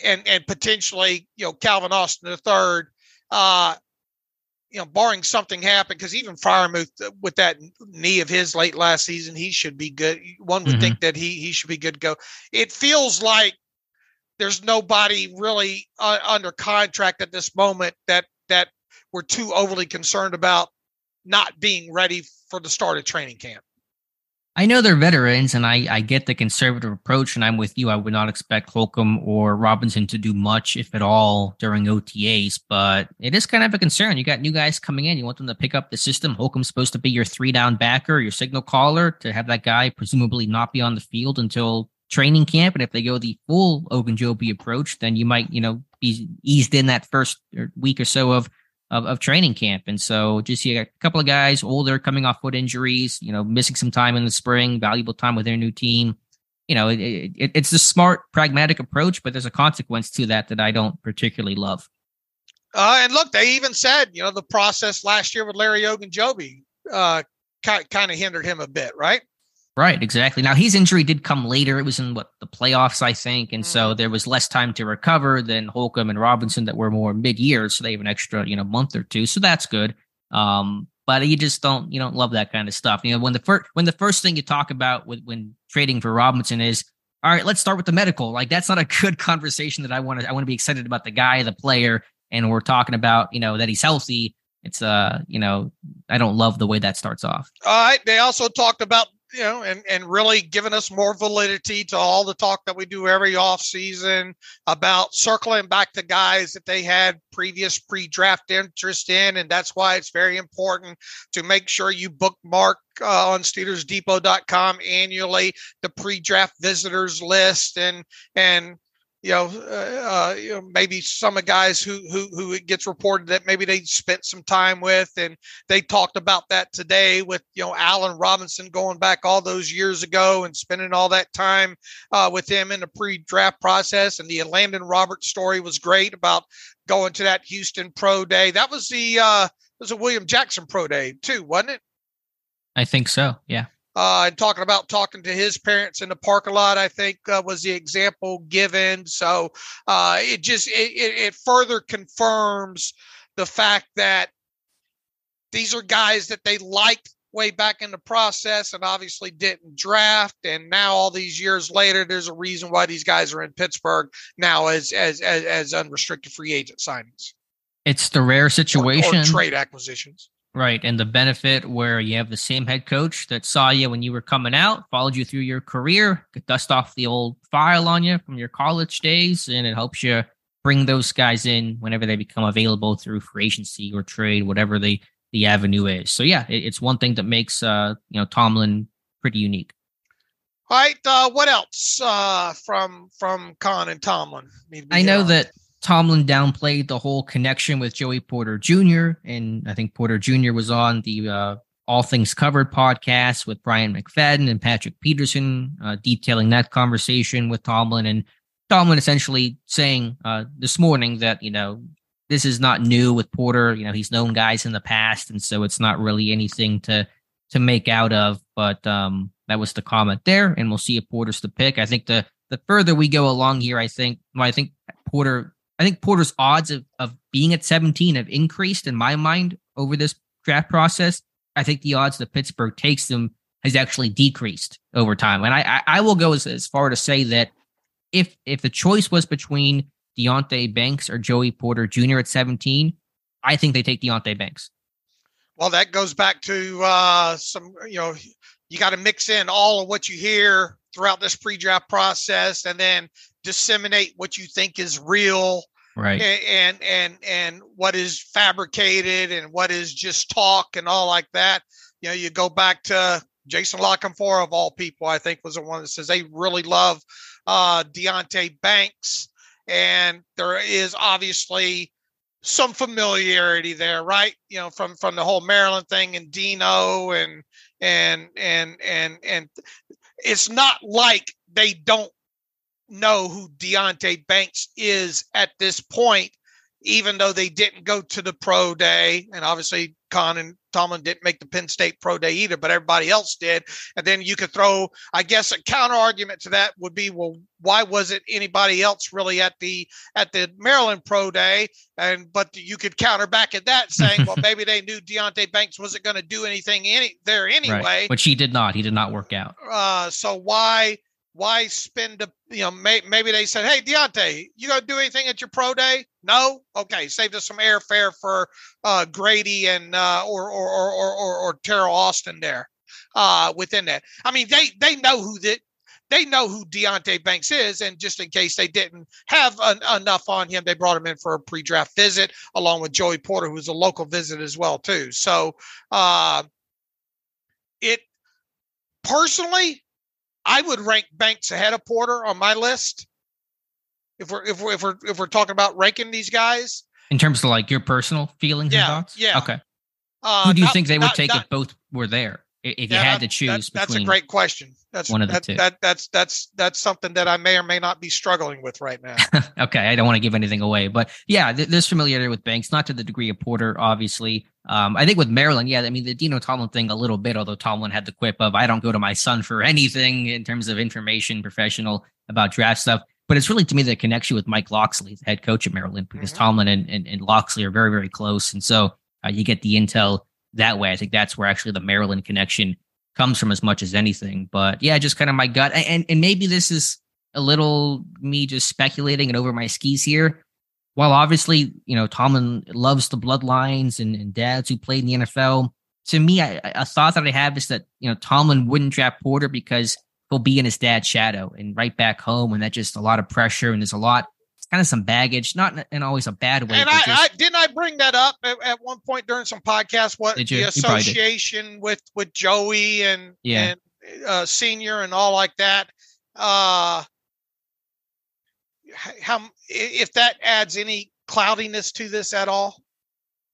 and and potentially you know Calvin Austin the third uh, you know, barring something happen, because even Freiermuth uh, with that knee of his late last season, he should be good. One would mm-hmm. think that he he should be good to go. It feels like there's nobody really uh, under contract at this moment that that we're too overly concerned about not being ready for the start of training camp. I know they're veterans, and I, I get the conservative approach, and I'm with you. I would not expect Holcomb or Robinson to do much, if at all, during OTAs, but it is kind of a concern. You got new guys coming in. You want them to pick up the system. Holcomb's supposed to be your three down backer, your signal caller, to have that guy presumably not be on the field until training camp. And if they go the full Ogunjobi approach, then you might, you know, be eased in that first er, week or so of of, of training camp. And so just you a couple of guys older coming off foot injuries, you know, missing some time in the spring, valuable time with their new team. You know, it, it, it's a smart, pragmatic approach, but there's a consequence to that that I don't particularly love. Uh, and look, they even said, you know, the process last year with Larry Ogunjobi uh, kind of hindered him a bit, right? Right, exactly. Now his injury did come later. It was in what the playoffs, I think, and mm. so there was less time to recover than Holcomb and Robinson that were more mid-year, so they have an extra, you know, month or two. So that's good. Um, but you just don't you don't love that kind of stuff. You know, when the first when the first thing you talk about with when trading for Robinson is all right, let's start with the medical. Like that's not a <laughs> good conversation that I want to I want to be excited about the guy, the player, and we're talking about, you know, that he's healthy. It's uh, you know, I don't love the way that starts off. All right. They also talked about you know, and, and really giving us more validity to all the talk that we do every off season about circling back to guys that they had previous pre-draft interest in, and that's why it's very important to make sure you bookmark uh, on SteelersDepot.com annually the pre-draft visitors list and and you know, uh, uh, you know, maybe some of guys who who who it gets reported that maybe they spent some time with, and they talked about that today with you know Allen Robinson going back all those years ago and spending all that time uh, with him in the pre-draft process, and the Elandon Roberts story was great about going to that Houston Pro Day. That was the uh, was a William Jackson Pro Day too, wasn't it? I think so. Yeah uh, and talking about talking to his parents in the parking lot, I think uh, was the example given. So uh, it just it, it further confirms the fact that these are guys that they liked way back in the process and obviously didn't draft. And now all these years later there's a reason why these guys are in Pittsburgh now as as as, as unrestricted free agent signings. It's the rare situation or, or trade acquisitions Right. And the benefit where you have the same head coach that saw you when you were coming out, followed you through your career, could dust off the old file on you from your college days, and it helps you bring those guys in whenever they become available through free agency or trade, whatever the, the avenue is. So yeah, it, it's one thing that makes uh, you know, Tomlin pretty unique. All right. Uh, what else uh, from from Khan and Tomlin? I know that Tomlin downplayed the whole connection with Joey Porter Jr. and I think Porter Jr. was on the uh, All Things Covered podcast with Bryant McFadden and Patrick Peterson, uh, detailing that conversation with Tomlin and Tomlin essentially saying uh, this morning that you know this is not new with Porter. You know he's known guys in the past, and so it's not really anything to to make out of. But um, that was the comment there, and we'll see if Porter's the pick. I think the the further we go along here, I think well, I think Porter I think Porter's odds of, of being at 17 have increased in my mind over this draft process. I think the odds that Pittsburgh takes them has actually decreased over time. And I, I, I will go as, as far to say that if if the choice was between Deonte Banks or Joey Porter Jr. at 17, I think they take Deonte Banks. Well, that goes back to uh, some, you know, you got to mix in all of what you hear throughout this pre-draft process and then disseminate what you think is real right. and and and what is fabricated and what is just talk and all like that. You know you go back to jason La Canfora of all people i think was the one that says they really love uh deonte banks. And there is obviously some familiarity there right? You know from from the whole maryland thing and dino and and and and and it's not like they don't know who Deonte Banks is at this point, even though they didn't go to the pro day. And obviously, Khan and Tomlin didn't make the Penn State pro day either, but everybody else did. And then you could throw, I guess, a counter argument to that would be, well, why wasn't anybody else really at the at the Maryland pro day? And but you could counter back at that saying, well, <laughs> maybe they knew Deonte Banks wasn't going to do anything any there anyway. Right. But he did not. He did not work out. Uh, so why? why spend a you know may, maybe they said hey Deonte you gonna do anything at your pro day no? Okay saved us some airfare for uh, Grady and uh, or, or, or or or or Teryl Austin there uh, within that. I mean they they know who that they know who Deonte Banks is and just in case they didn't have an, enough on him they brought him in for a pre-draft visit along with Joey Porter who's a local visit as well too. So uh, it personally I would rank Banks ahead of Porter on my list. If we're if we're if we're if we're talking about ranking these guys in terms of like your personal feelings yeah, and thoughts. Yeah. Okay. Uh, Who do you not, think they would not, take not, if both were there? If you yeah, had to choose, that, that's a great question. That's one of the that, two. That, that's that's that's something that I may or may not be struggling with right now. <laughs> okay, I don't want to give anything away, but yeah, th- there's familiarity with Banks, not to the degree of Porter, obviously. Um, I think with Maryland, yeah, I mean the Dino Tomlin thing a little bit, although Tomlin had the quip of "I don't go to my son for anything in terms of information, professional about draft stuff." But it's really to me the connection with Mike Locksley, the head coach at Maryland, because mm-hmm. Tomlin and, and, and Locksley are very very close, and so uh, you get the intel that way. I think that's where actually the Maryland connection comes from as much as anything. But yeah, just kind of my gut. And and maybe this is a little me just speculating and over my skis here. While obviously, you know, Tomlin loves the bloodlines and, and dads who played in the NFL. To me, I, a thought that I have is that, you know, Tomlin wouldn't draft Porter because he'll be in his dad's shadow and right back home. And that just a lot of pressure and there's a lot kind of some baggage, not in always a bad way. And I, just, I, didn't I bring that up at, at, one point during some podcast. What the association with with Joey and yeah. and uh, senior and all like that. Uh, how if that adds any cloudiness to this at all?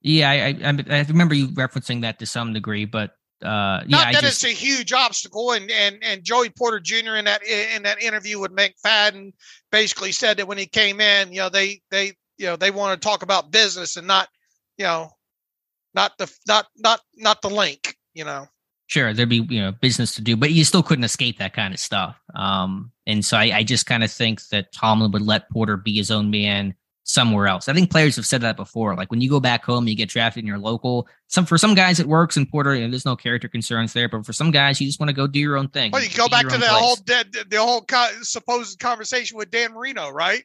Yeah, I, I, I remember you referencing that to some degree, but uh, yeah, not that just, it's a huge obstacle. And and and Joey Porter Jr. in that in that interview with McFadden basically said that when he came in, you know, they they you know they want to talk about business and not you know not the not not not the link. You know. Sure, there'd be you know business to do, but you still couldn't escape that kind of stuff. Um, and so I, I just kind of think that Tomlin would let Porter be his own man somewhere else. I think players have said that before. Like when you go back home, you get drafted in your local. Some for some guys it works in Porter, and there's no character concerns there. But for some guys, you just want to go do your own thing. Well, you go back to the place. whole dead, the whole co- supposed conversation with Dan Marino, right?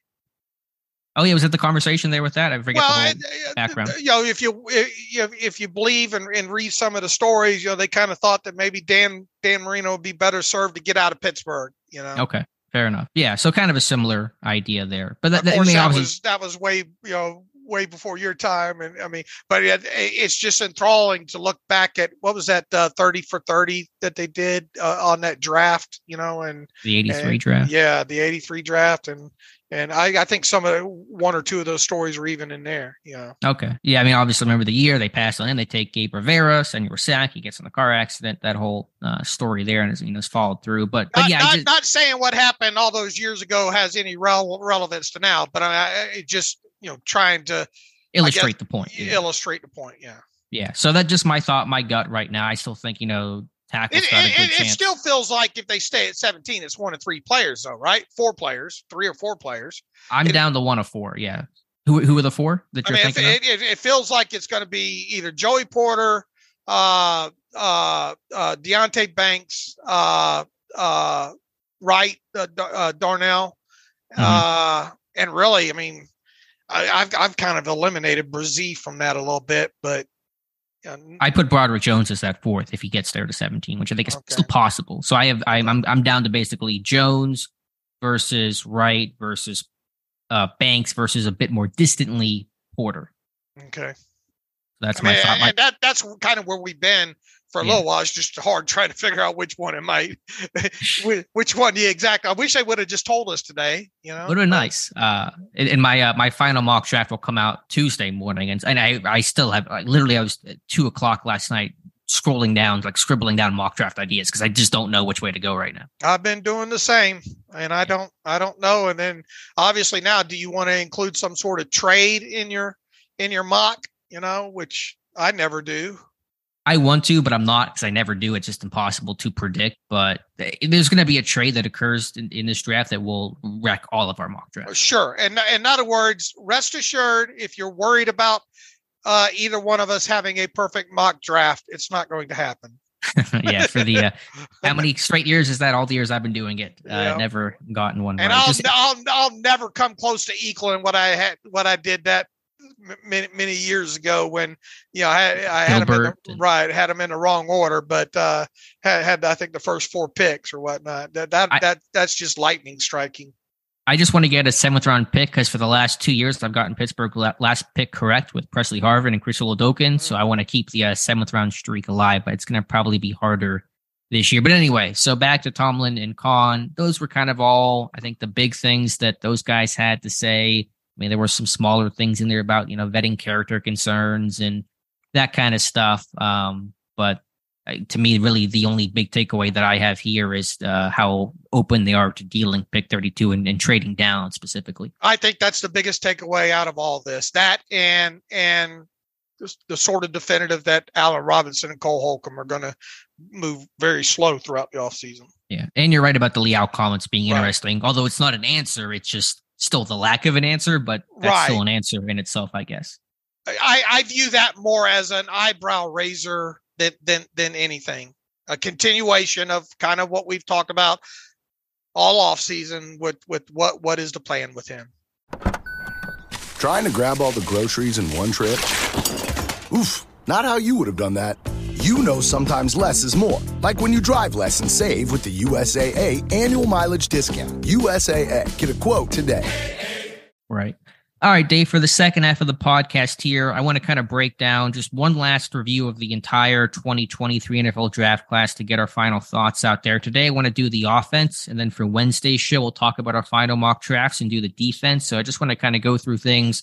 Oh yeah, was it the conversation there with that? I forget well, the whole uh, background. Uh, you know, if you uh, if you believe and, and read some of the stories, you know, they kind of thought that maybe Dan Dan Marino would be better served to get out of Pittsburgh. You know. Okay. Fair enough. Yeah, so kind of a similar idea there, but that, of course, that, that was that was way you know way before your time. And I mean, but it, it's just enthralling to look back at what was that uh, 30 for 30 that they did uh, on that draft, you know, and the 83 draft. Yeah, the 83 draft. And, and I, I think some of the, one or two of those stories are even in there. Yeah. Okay. Yeah. I mean, obviously, remember the year they pass on him. They take Gabe Rivera, Senor Sack. He gets in the car accident. That whole uh, story there, and is you know, is followed through. But but not, yeah, not, just, not, saying what happened all those years ago has any rel- relevance to now, but I, it just you know trying to illustrate guess, the point. Yeah. Illustrate the point. Yeah. Yeah. So that's just my thought, my gut right now. I still think you know tackle. It, it, it, still feels like if they stay at 17, it's one of three players, though, right? Four players, three or four players. I'm down to one of four. Yeah. Who who are the four that you're I mean, thinking? It, it, feels like it's going to be either Joey Porter, uh, uh, uh, Deonte Banks, uh, uh, Wright, uh, uh, Darnell, mm-hmm. uh, and really, I mean, I, have I've kind of eliminated Bresee from that a little bit, but I put Broderick Jones as that fourth if he gets there to 17, which I think is okay. still possible. So I have I'm, I'm I'm down to basically Jones versus Wright versus uh, Banks versus a bit more distantly Porter. Okay. That's I mean, my thought. My, that that's kind of where we've been for a yeah. little while. It's just hard trying to figure out which one it might, <laughs> which one. Yeah, exactly. I wish they would have just told us today. You know, would have been nice. Uh, in my uh, my final mock draft will come out Tuesday morning, and and I I still have like, literally I was at two o'clock last night scrolling down like scribbling down mock draft ideas because I just don't know which way to go right now. I've been doing the same, and I don't I don't know. And then obviously now, do you want to include some sort of trade in your in your mock? You know, which I never do. I want to, but I'm not because I never do. It's just impossible to predict. But there's going to be a trade that occurs in, in, this draft that will wreck all of our mock drafts. Sure. And in other words, rest assured, if you're worried about uh, either one of us having a perfect mock draft, it's not going to happen. <laughs> yeah, for the uh, <laughs> how many straight years is that? All the years I've been doing it, uh, yeah. never gotten one. And right. I'll, Just, I'll I'll never come close to equaling what I had what I did that many many years ago when you know I, I had them in the, right had them in the wrong order, but uh, had, had I think the first four picks or whatnot. That that I, that that's just lightning striking. I just want to get a seventh round pick because for the last two years I've gotten Pittsburgh last pick correct with Pressley Harvin and Chris Oladokun. Mm-hmm. So I want to keep the uh, seventh round streak alive, but it's going to probably be harder this year. But anyway, so back to Tomlin and Khan. Those were kind of all I think the big things that those guys had to say I mean, there were some smaller things in there about, you know, vetting character concerns and that kind of stuff. Um, but uh, to me, really, the only big takeaway that I have here is uh, how open they are to dealing pick 32 and, and, trading down specifically. I think that's the biggest takeaway out of all this. That and and the, the sort of definitive that Allen Robinson and Cole Holcomb are going to move very slow throughout the offseason. Yeah, and you're right about the Leal comments being right. interesting. Although it's not an answer, it's just still the lack of an answer, but that's right. still an answer in itself, I guess. I, I view that more as an eyebrow raiser than than than anything. A continuation of kind of what we've talked about all off season with with what what is the plan with him. Trying to grab all the groceries in one trip? Oof, not how you would have done that. You know sometimes less is more. Like when you drive less and save with the USAA annual mileage discount. USAA. Get a quote today. Right. All right, Dave, for the second half of the podcast here, I want to kind of break down just one last review of the entire 2023 NFL draft class to get our final thoughts out there. Today, I want to do the offense. And then for Wednesday's show, we'll talk about our final mock drafts and do the defense. So I just want to kind of go through things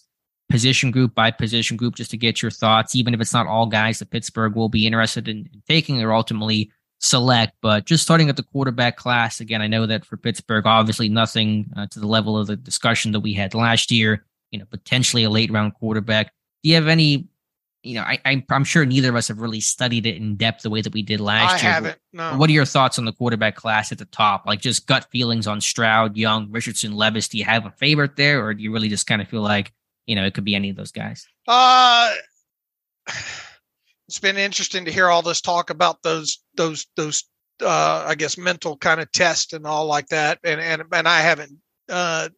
position group by position group just to get your thoughts, even if it's not all guys that Pittsburgh will be interested in taking or ultimately select. But just starting at the quarterback class, again, I know that for Pittsburgh, obviously nothing uh, to the level of the discussion that we had last year, you know, potentially a late round quarterback. Do you have any? You know, I, I, am sure neither of us have really studied it in depth the way that we did last I year. I haven't. No. What are your thoughts on the quarterback class at the top? Like just gut feelings on Stroud, Young, Richardson, Levis. Do you have a favorite there, or do you really just kind of feel like you know, it could be any of those guys. Uh it's been interesting to hear all this talk about those those those uh I guess mental kind of tests and all like that. And and and I haven't uh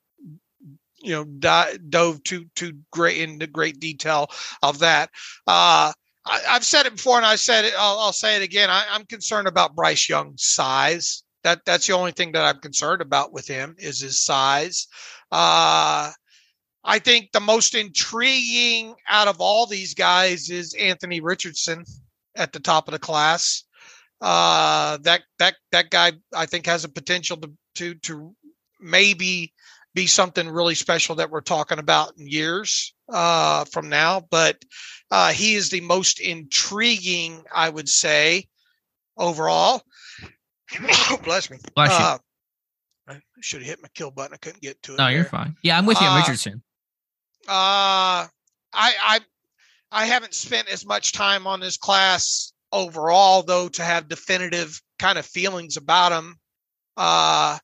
you know di- dove too too great into great detail of that. Uh I, have said it before, and I said it. I'll, I'll say it again. I, I'm concerned about Bryce Young's size. That that's the only thing that I'm concerned about with him is his size. Uh, I think the most intriguing out of all these guys is Anthony Richardson at the top of the class. Uh, that that that guy I think has a potential to to to maybe be something really special that we're talking about in years uh, from now. But uh, he is the most intriguing, I would say, overall. <coughs> Bless me. Bless you. Uh, I should have hit my kill button. I couldn't get to it. No, you're fine. Yeah, I'm with you, on Uh, Richardson. Uh, I I I haven't spent as much time on this class overall, though, to have definitive kind of feelings about him. Uh,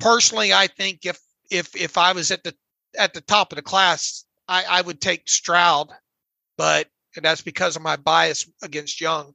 personally, I think if if if I was at the at the top of the class, I, I would take Stroud, but that's because of my bias against Young.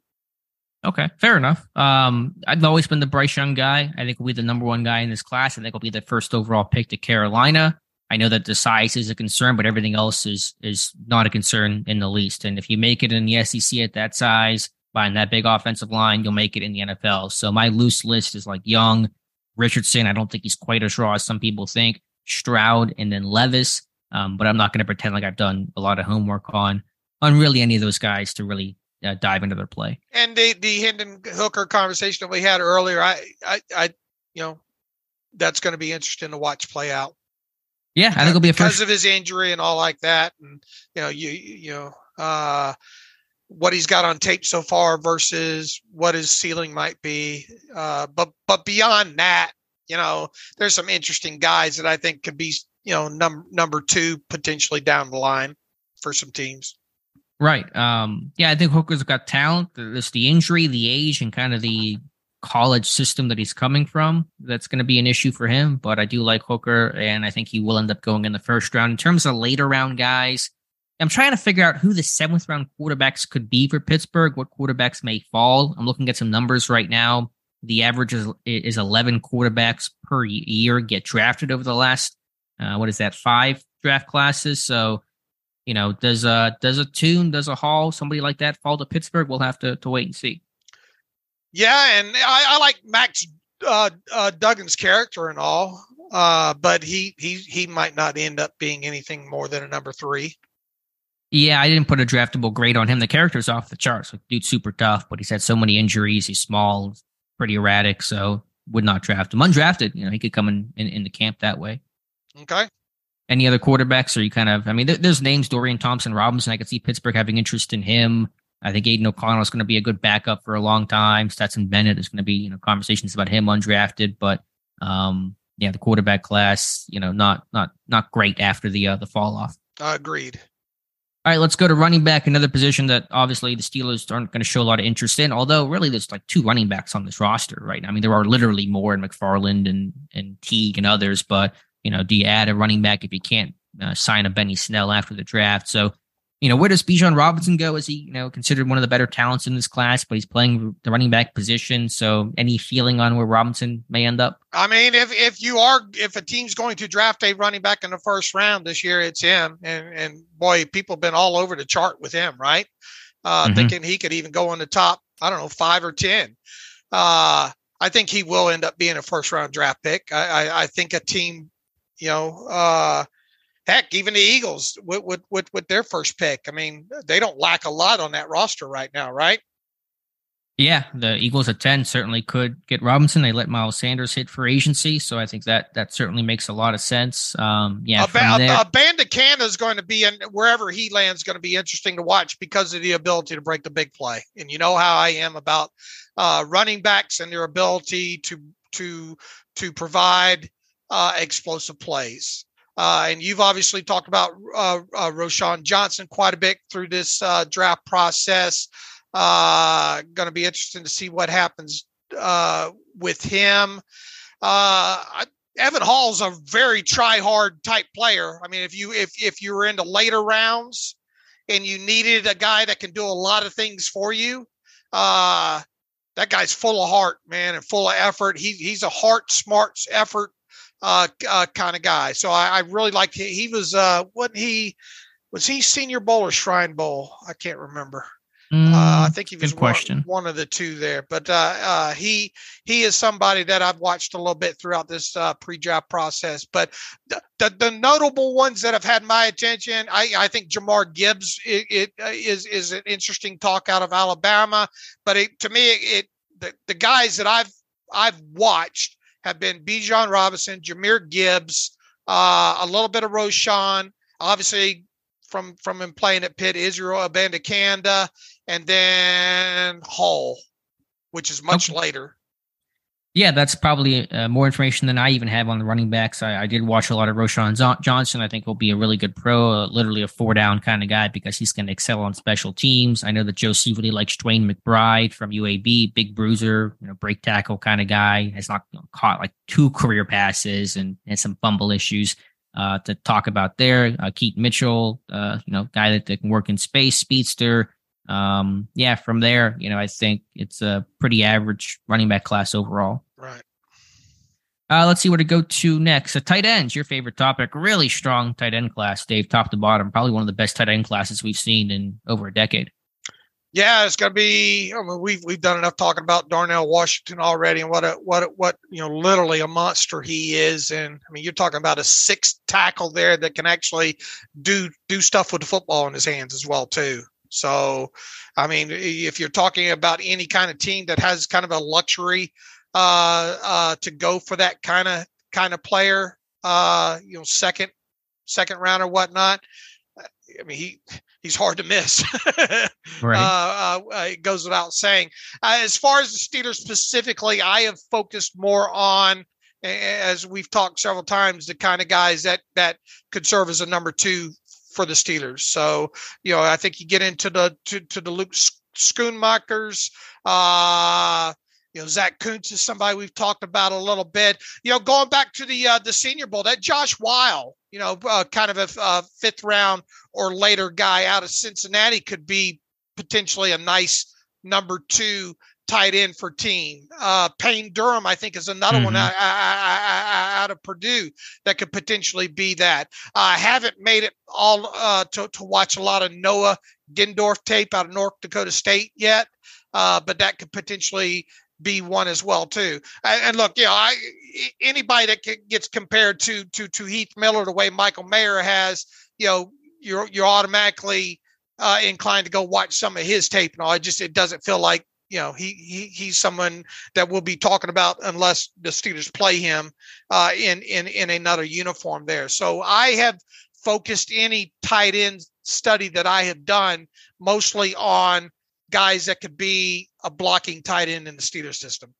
Okay, fair enough. Um, I've always been the Bryce Young guy. I think we'll be the number one guy in this class. I think we'll be the first overall pick to Carolina. I know that the size is a concern, but everything else is is not a concern in the least. And if you make it in the SEC at that size, behind that big offensive line, you'll make it in the NFL. So my loose list is like Young, Richardson. I don't think he's quite as raw as some people think. Stroud, and then Levis. Um, but I'm not going to pretend like I've done a lot of homework on on really any of those guys to really uh, dive into their play. And the the Hendon Hooker conversation that we had earlier, I I, I you know, that's going to be interesting to watch play out. Yeah, I think it'll be a because first. of his injury and all like that, and you know, you you know, uh, what he's got on tape so far versus what his ceiling might be. Uh, but but beyond that, you know, there's some interesting guys that I think could be you know number number two potentially down the line for some teams. Right. Um, yeah, I think Hooker's got talent. It's the injury, the age, and kind of the college system that he's coming from. That's going to be an issue for him. But I do like Hooker, and I think he will end up going in the first round. In terms of later round guys, I'm trying to figure out who the seventh round quarterbacks could be for Pittsburgh. What quarterbacks may fall? I'm looking at some numbers right now. The average is, is 11 quarterbacks per year get drafted over the last, uh, what is that, five draft classes. So you know, does a does a tune, does a hall, somebody like that fall to Pittsburgh? We'll have to to wait and see. Yeah, and I, I like Max uh, uh, Duggan's character and all, uh, but he he he might not end up being anything more than a number three. Yeah, I didn't put a draftable grade on him. The character's off the charts. Like, dude's super tough, but he's had so many injuries. He's small, pretty erratic, so would not draft him. Undrafted, you know, he could come in in, in the camp that way. Okay. Any other quarterbacks? Are you kind of, I mean, there, there's names Dorian Thompson Robinson. I could see Pittsburgh having interest in him. I think Aidan O'Connell is going to be a good backup for a long time. Stetson Bennett is going to be, you know, conversations about him undrafted, but um, yeah, the quarterback class, you know, not not not great after the uh, the fall off. Uh, agreed. All right, let's go to running back, another position that obviously the Steelers aren't going to show a lot of interest in. Although, really, there's like two running backs on this roster right. I mean, there are literally more in McFarland and and Teague and others. But you know, do you add a running back if you can't uh, sign a Benny Snell after the draft? So, you know, where does Bijan Robinson go? Is he you know considered one of the better talents in this class? But he's playing the running back position. So, any feeling on where Robinson may end up? I mean, if if you are if a team's going to draft a running back in the first round this year, it's him. And and boy, people have been all over the chart with him, right? Uh, Mhm. Thinking he could even go on the top. I don't know, five or ten. Uh, I think he will end up being a first round draft pick. I I, I think a team, you know, uh, heck, even the Eagles with, with with with their first pick. I mean, they don't lack a lot on that roster right now, right? Yeah, the Eagles at ten certainly could get Robinson. They let Miles Sanders hit for agency, so I think that that certainly makes a lot of sense. Um, yeah, a, ba- there, Abanikanda is going to be in wherever he lands going to be interesting to watch because of the ability to break the big play. And you know how I am about uh, running backs and their ability to to to provide uh, explosive plays. Uh, and you've obviously talked about uh, uh, Roschon Johnson quite a bit through this uh, draft process. Uh, going to be interesting to see what happens uh, with him. I, Evan Hull's a very try hard type player. I mean, if you if if you were into later rounds and you needed a guy that can do a lot of things for you, that guy's full of heart, man, and full of effort. He he's a heart, smarts, effort uh, uh kind of guy. So I, I really liked he, he was uh wasn't he was he Senior Bowl or Shrine Bowl? I can't remember. Mm, uh, I think he was one, one, of the two there, but uh, uh, he he is somebody that I've watched a little bit throughout this uh, pre-draft process. But the, the, the notable ones that have had my attention, I, I think Jahmyr Gibbs it, it uh, is is an interesting talk out of Alabama. But it, to me, it the, the guys that I've I've watched have been Bijan Robinson, Jahmyr Gibbs, uh, a little bit of Roschon, obviously from from him playing at Pitt, Israel Abanikanda, and then Hull, which is much okay. later. Yeah, that's probably uh, more information than I even have on the running backs. I, I did watch a lot of Roschon Johnson. I think will be a really good pro, uh, literally a four down kind of guy because he's going to excel on special teams. I know that Joe really likes DeWayne McBride from UAB, big bruiser, you know, break tackle kind of guy. Has not you know, caught like two career passes and, and some fumble issues uh, to talk about there. Uh, Keaton Mitchell, uh, you know, guy that, that can work in space, speedster um, yeah, from there, you know, I think it's a pretty average running back class overall. Right. Uh, let's see where to go to next. A tight ends, your favorite topic. Really strong tight end class, Dave, top to bottom. Probably one of the best tight end classes we've seen in over a decade. Yeah, it's going to be. I mean, we've we've done enough talking about Darnell Washington already, and what a what a, what you know, literally a monster he is. And I mean, you're talking about a six tackle there that can actually do do stuff with the football in his hands as well too. So, I mean, if you're talking about any kind of team that has kind of a luxury uh, uh, to go for that kind of kind of player, uh, you know, second second round or whatnot, I mean, he he's hard to miss. <laughs> right. Uh, uh, it goes without saying. Uh, as far as the Steelers specifically, I have focused more on, as we've talked several times, the kind of guys that that could serve as a number two for the Steelers. So, you know, I think you get into the to, to the Luke Schoonmakers, uh, you know, Zach Kuntz is somebody we've talked about a little bit. You know, going back to the uh, the Senior Bowl, that Josh Whyle, you know, uh, kind of a, a fifth round or later guy out of Cincinnati could be potentially a nice number two tight end for team. Uh, Payne Durham, I think, is another mm-hmm. one out, out, of Purdue that could potentially be that. I haven't made it all uh, to, to watch a lot of Noah Gindorff tape out of North Dakota State yet, uh, but that could potentially be one as well too. And, look, you know, I, anybody that gets compared to to to Heath Miller the way Michael Mayer has, you know, you're you're automatically uh, inclined to go watch some of his tape and all. It just it doesn't feel like you know he, he he's someone that we'll be talking about unless the Steelers play him uh, in in in another uniform there. So I have focused any tight end study that I have done mostly on guys that could be a blocking tight end in the Steelers system.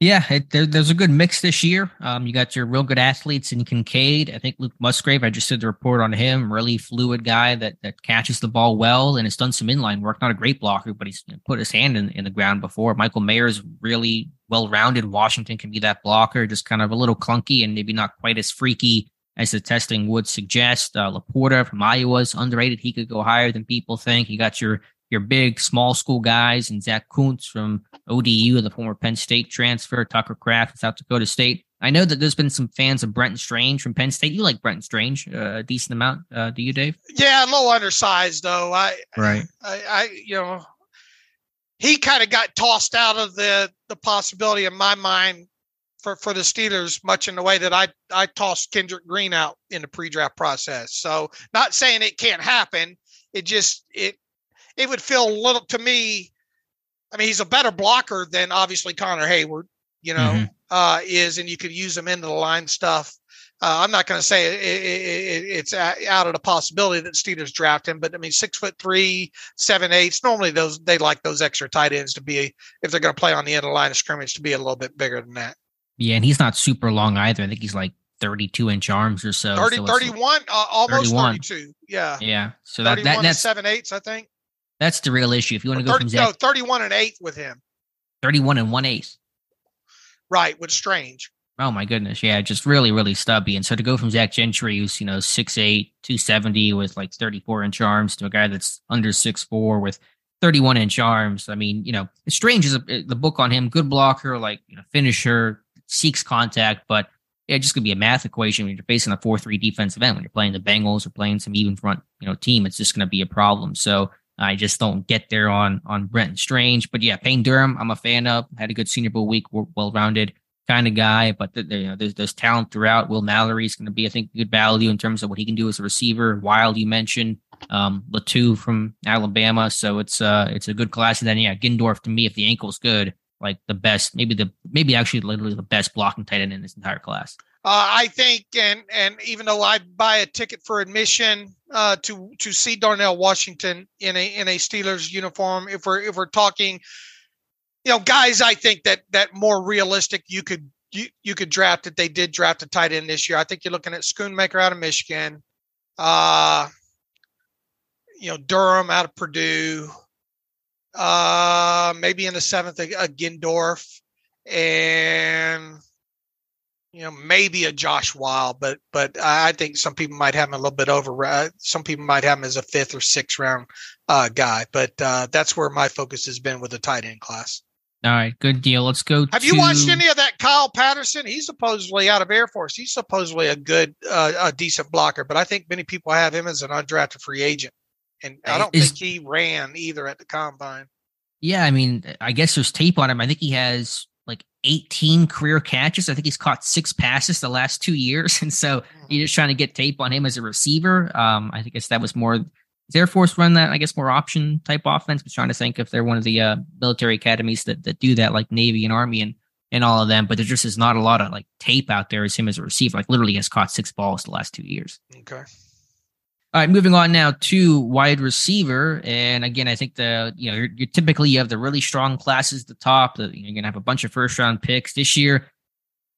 Yeah, it, there, there's a good mix this year. Um, you got your real good athletes in Kincaid. I think Luke Musgrave. I just did the report on him. Really fluid guy that that catches the ball well and has done some inline work. Not a great blocker, but he's put his hand in, in the ground before. Michael Mayer is really well rounded. Washington can be that blocker, just kind of a little clunky and maybe not quite as freaky as the testing would suggest. Uh, Laporta from Iowa is underrated. He could go higher than people think. You got your your big small school guys and Zach Kuntz from ODU, the former Penn State transfer, Tucker Kraft from South Dakota State. I know that there's been some fans of Brenton Strange from Penn State. You like Brenton Strange uh, a decent amount, uh, do you, Dave? Yeah, a little undersized though. I right. I, I you know he kind of got tossed out of the the possibility in my mind for, for the Steelers, much in the way that I I tossed Kendrick Green out in the pre-draft process. So not saying it can't happen. It just it it would feel a little to me. I mean, he's a better blocker than obviously Connor Heyward, you know, mm-hmm. uh, is, and you could use him into the line stuff. Uh, I'm not going to say it, it, it, it's out of the possibility that Steelers draft him, but I mean, six foot three, seven eighths. Normally, those they like those extra tight ends to be if they're going to play on the end of the line of scrimmage to be a little bit bigger than that. Yeah, and he's not super long either. I think he's like 32 inch arms or so. 30, so 31, uh, almost 31. 32. Yeah. Yeah. So that, that that's seven eighths, I think. That's the real issue. If you want to go 30, from Zach, no, 31 and eighth with him. 31 and one eighth. Right, with Strange. Oh my goodness. Yeah, just really, really stubby. And so to go from Zach Gentry, who's, you know, 6'8, 270 with like 34 inch arms to a guy that's under 6'4 with 31 inch arms. I mean, you know, it's Strange is eh, the book on him, good blocker, like you know, finisher, seeks contact, but yeah, just gonna be a math equation when you're facing a four three defensive end. When you're playing the Bengals or playing some even front, you know, team, it's just gonna be a problem. So I just don't get there on on Brenton Strange. But yeah, Payne Durham, I'm a fan of. Had a good Senior Bowl week, well rounded kind of guy. But the, the, you know, there's there's talent throughout. Will Mallory is going to be, I think, good value in terms of what he can do as a receiver. Whyle, you mentioned um, Latu from Alabama, so it's uh it's a good class. And then yeah, Gindorff to me, if the ankle's good, like the best, maybe the maybe actually literally the best blocking tight end in this entire class. Uh, I think, and and even though I buy a ticket for admission uh, to to see Darnell Washington in a in a Steelers uniform, if we're if we're talking, you know, guys, I think that that more realistic, you could you you could draft it. They did draft a tight end this year. I think you're looking at Schoonmaker out of Michigan, uh, you know, Durham out of Purdue, uh, maybe in the seventh, a, a Gindorff, and you know, maybe a Josh Whyle, but but I think some people might have him a little bit over. Uh, some people might have him as a fifth or sixth round uh, guy, but uh, that's where my focus has been with the tight end class. All right, good deal. Let's go. Have to... you watched any of that Kyle Patterson? He's supposedly out of Air Force. He's supposedly a good, uh, a decent blocker, but I think many people have him as an undrafted free agent, and I don't Is... think he ran either at the combine. Yeah, I mean, I guess there's tape on him. I think he has like 18 career catches. I think he's caught six passes the last two years. <laughs> And so mm-hmm. you're just trying to get tape on him as a receiver. Um, I guess that was more Air Force run that, I guess, more option type offense. But trying to think if they're one of the uh, military academies that, that do that, like Navy and Army and, and all of them. But there just is not a lot of like tape out there as him as a receiver. Like literally has caught six balls the last two years. Okay. All right, moving on now to wide receiver, and again, I think the you know you're, you're typically you have the really strong classes at the top. The, you're going to have a bunch of first round picks this year.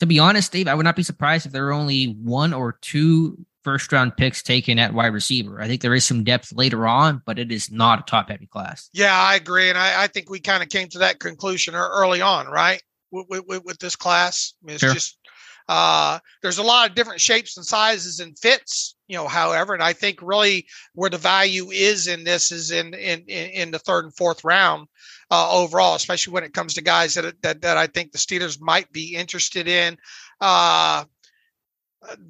To be honest, Dave, I would not be surprised if there are only one or two first round picks taken at wide receiver. I think there is some depth later on, but it is not a top heavy class. Yeah, I agree, and I, I think we kind of came to that conclusion early on, right? With, with, with this class, I mean, it's sure. just uh, there's a lot of different shapes and sizes and fits, you know. However, and I think really where the value is in this is in in in the third and fourth round uh, overall, especially when it comes to guys that that that I think the Steelers might be interested in. Uh,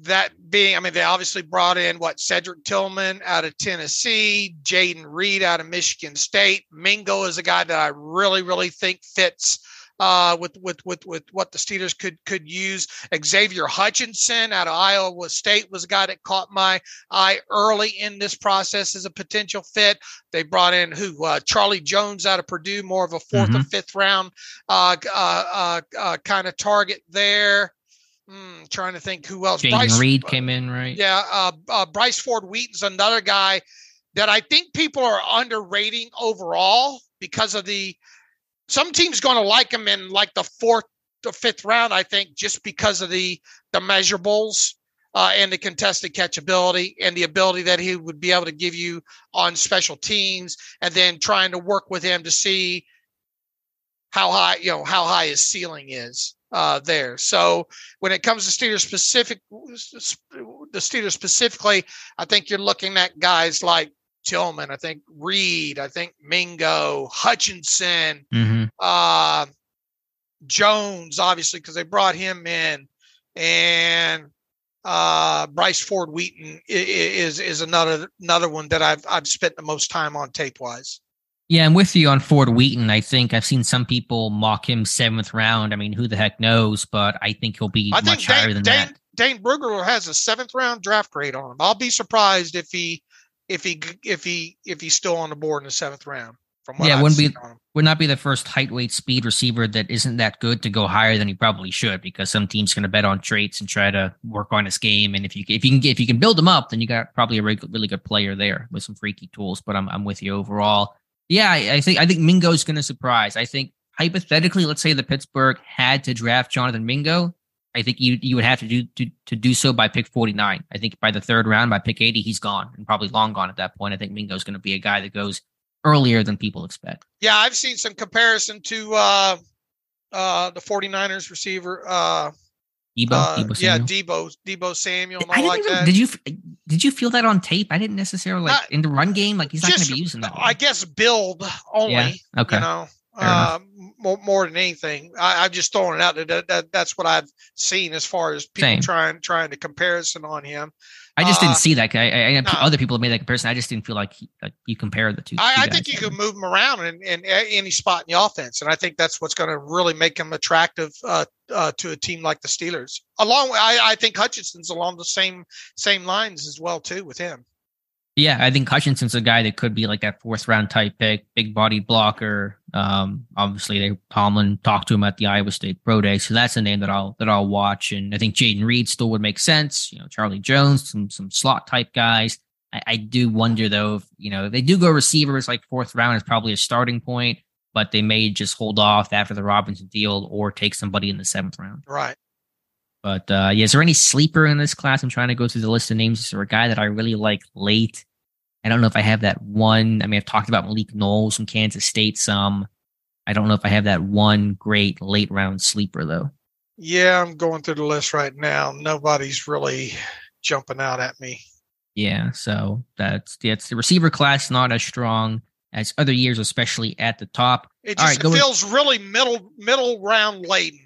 that being, I mean, they obviously brought in what Cedric Tillman out of Tennessee, Jayden Reed out of Michigan State. Mingo is a guy that I really, really think fits uh, with with with with what the Steelers could could use. Xavier Hutchinson out of Iowa State was a guy that caught my eye early in this process as a potential fit. They brought in who uh, Charlie Jones out of Purdue, more of a 4th mm-hmm. or fifth round uh, uh, uh, uh kind of target there. Mm, trying to think who else. Jayden Bryce, Reed came in, right? Yeah, Bryce Ford Wheaton's another guy that I think people are underrating overall because of the some teams going to like him in like the fourth or fifth round, I think, just because of the the measurables uh, and the contested catchability and the ability that he would be able to give you on special teams, and then trying to work with him to see how high you know how high his ceiling is uh, there. So when it comes to Steelers specific, the Steelers specifically, I think you're looking at guys like Tillman, I think Reed, I think Mingo, Hutchinson, mm-hmm. uh, Jones, obviously, because they brought him in, and uh, Bryce Ford Wheaton is is another another one that I've I've spent the most time on tape wise. Yeah, I'm with you on Ford Wheaton. I think I've seen some people mock him seventh round. I mean, who the heck knows? But I think he'll be I much Dane, higher than Dane, that. Dane Brugler has a seventh round draft grade on him. I'll be surprised if he if he if he if he's still on the board in the seventh round. From what yeah, I've wouldn't be would not be the first height, weight, speed receiver that isn't that good to go higher than he probably should because some teams going to bet on traits and try to work on his game. And if you if you can if you can build him up, then you got probably a really, really good player there with some freaky tools. But I'm I'm with you overall. Yeah, I, I think I think Mingo's going to surprise. I think hypothetically, let's say the Pittsburgh had to draft Jonathan Mingo, I think you you would have to do to, to do so by pick 49. I think by the third round, by pick 80, he's gone and probably long gone at that point. I think Mingo's going to be a guy that goes earlier than people expect. Yeah, I've seen some comparison to uh uh the 49ers receiver uh Deebo, uh, Deebo yeah, Deebo, Deebo Samuel, I like even, Did you did you feel that on tape? I didn't necessarily like in the run game. Like he's not going to be using that. One. I guess build only. Yeah. Okay. You know, uh, more, more than anything. I, am just throwing it out there. That, that, that's what I've seen as far as people Same. trying trying to comparison on him. I just Uh, didn't see that. I, I, no. other people have made that comparison. I just didn't feel like, he, like you compare the two. I, two I think you could move him around in, in a- any spot in the offense, and I think that's what's going to really make him attractive uh, uh, to a team like the Steelers. Along, I, I think Hutchinson's along the same same lines as well too with him. Yeah, I think Hutchinson's a guy that could be like that fourth round type pick, big body blocker. Um, obviously, they Tomlin talked to him at the Iowa State Pro Day, so that's a name that I'll that I'll watch. And I think Jayden Reed still would make sense. You know, Charlie Jones, some some slot type guys. I, I do wonder though, if you know, if they do go receivers like fourth round is probably a starting point, but they may just hold off after the Robinson deal or take somebody in the seventh round. Right. But uh, yeah, is there any sleeper in this class? I'm trying to go through the list of names. Is there a guy that I really like late? I don't know if I have that one. I mean, I've talked about Malik Knowles from Kansas State some. I don't know if I have that one great late round sleeper though. Yeah, I'm going through the list right now. Nobody's really jumping out at me. Yeah, so that's that's the receiver class not as strong as other years, especially at the top. It just right, with- feels really middle middle round laden.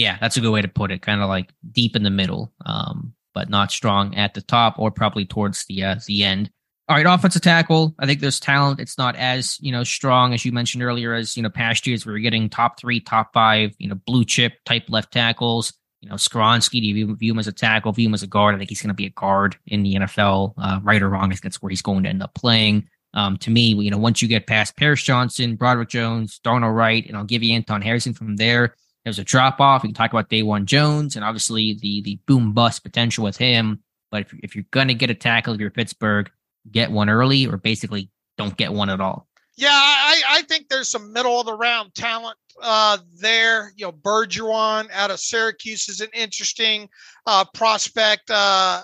Yeah, that's a good way to put it. Kind of like deep in the middle, um, but not strong at the top or probably towards the uh, the end. All right, offensive tackle. I think there's talent. It's not as you know strong as you mentioned earlier as you know past years. We were getting top three, top five, you know blue chip type left tackles. You know Skoronski. Do you view, him as a tackle? View him as a guard? I think he's going to be a guard in the NFL. Uh, right or wrong, I think that's where he's going to end up playing. Um, to me, you know, once you get past Paris Johnson, Broderick Jones, Darnell Wright, and I'll give you Anton Harrison from there. There's a drop off. We can talk about Dawand Jones and obviously the the boom bust potential with him. But if, if you're gonna get a tackle, if you're Pittsburgh, get one early or basically don't get one at all. Yeah, I, I think there's some middle of the round talent uh, there. You know, Bergeron out of Syracuse is an interesting uh, prospect. Uh,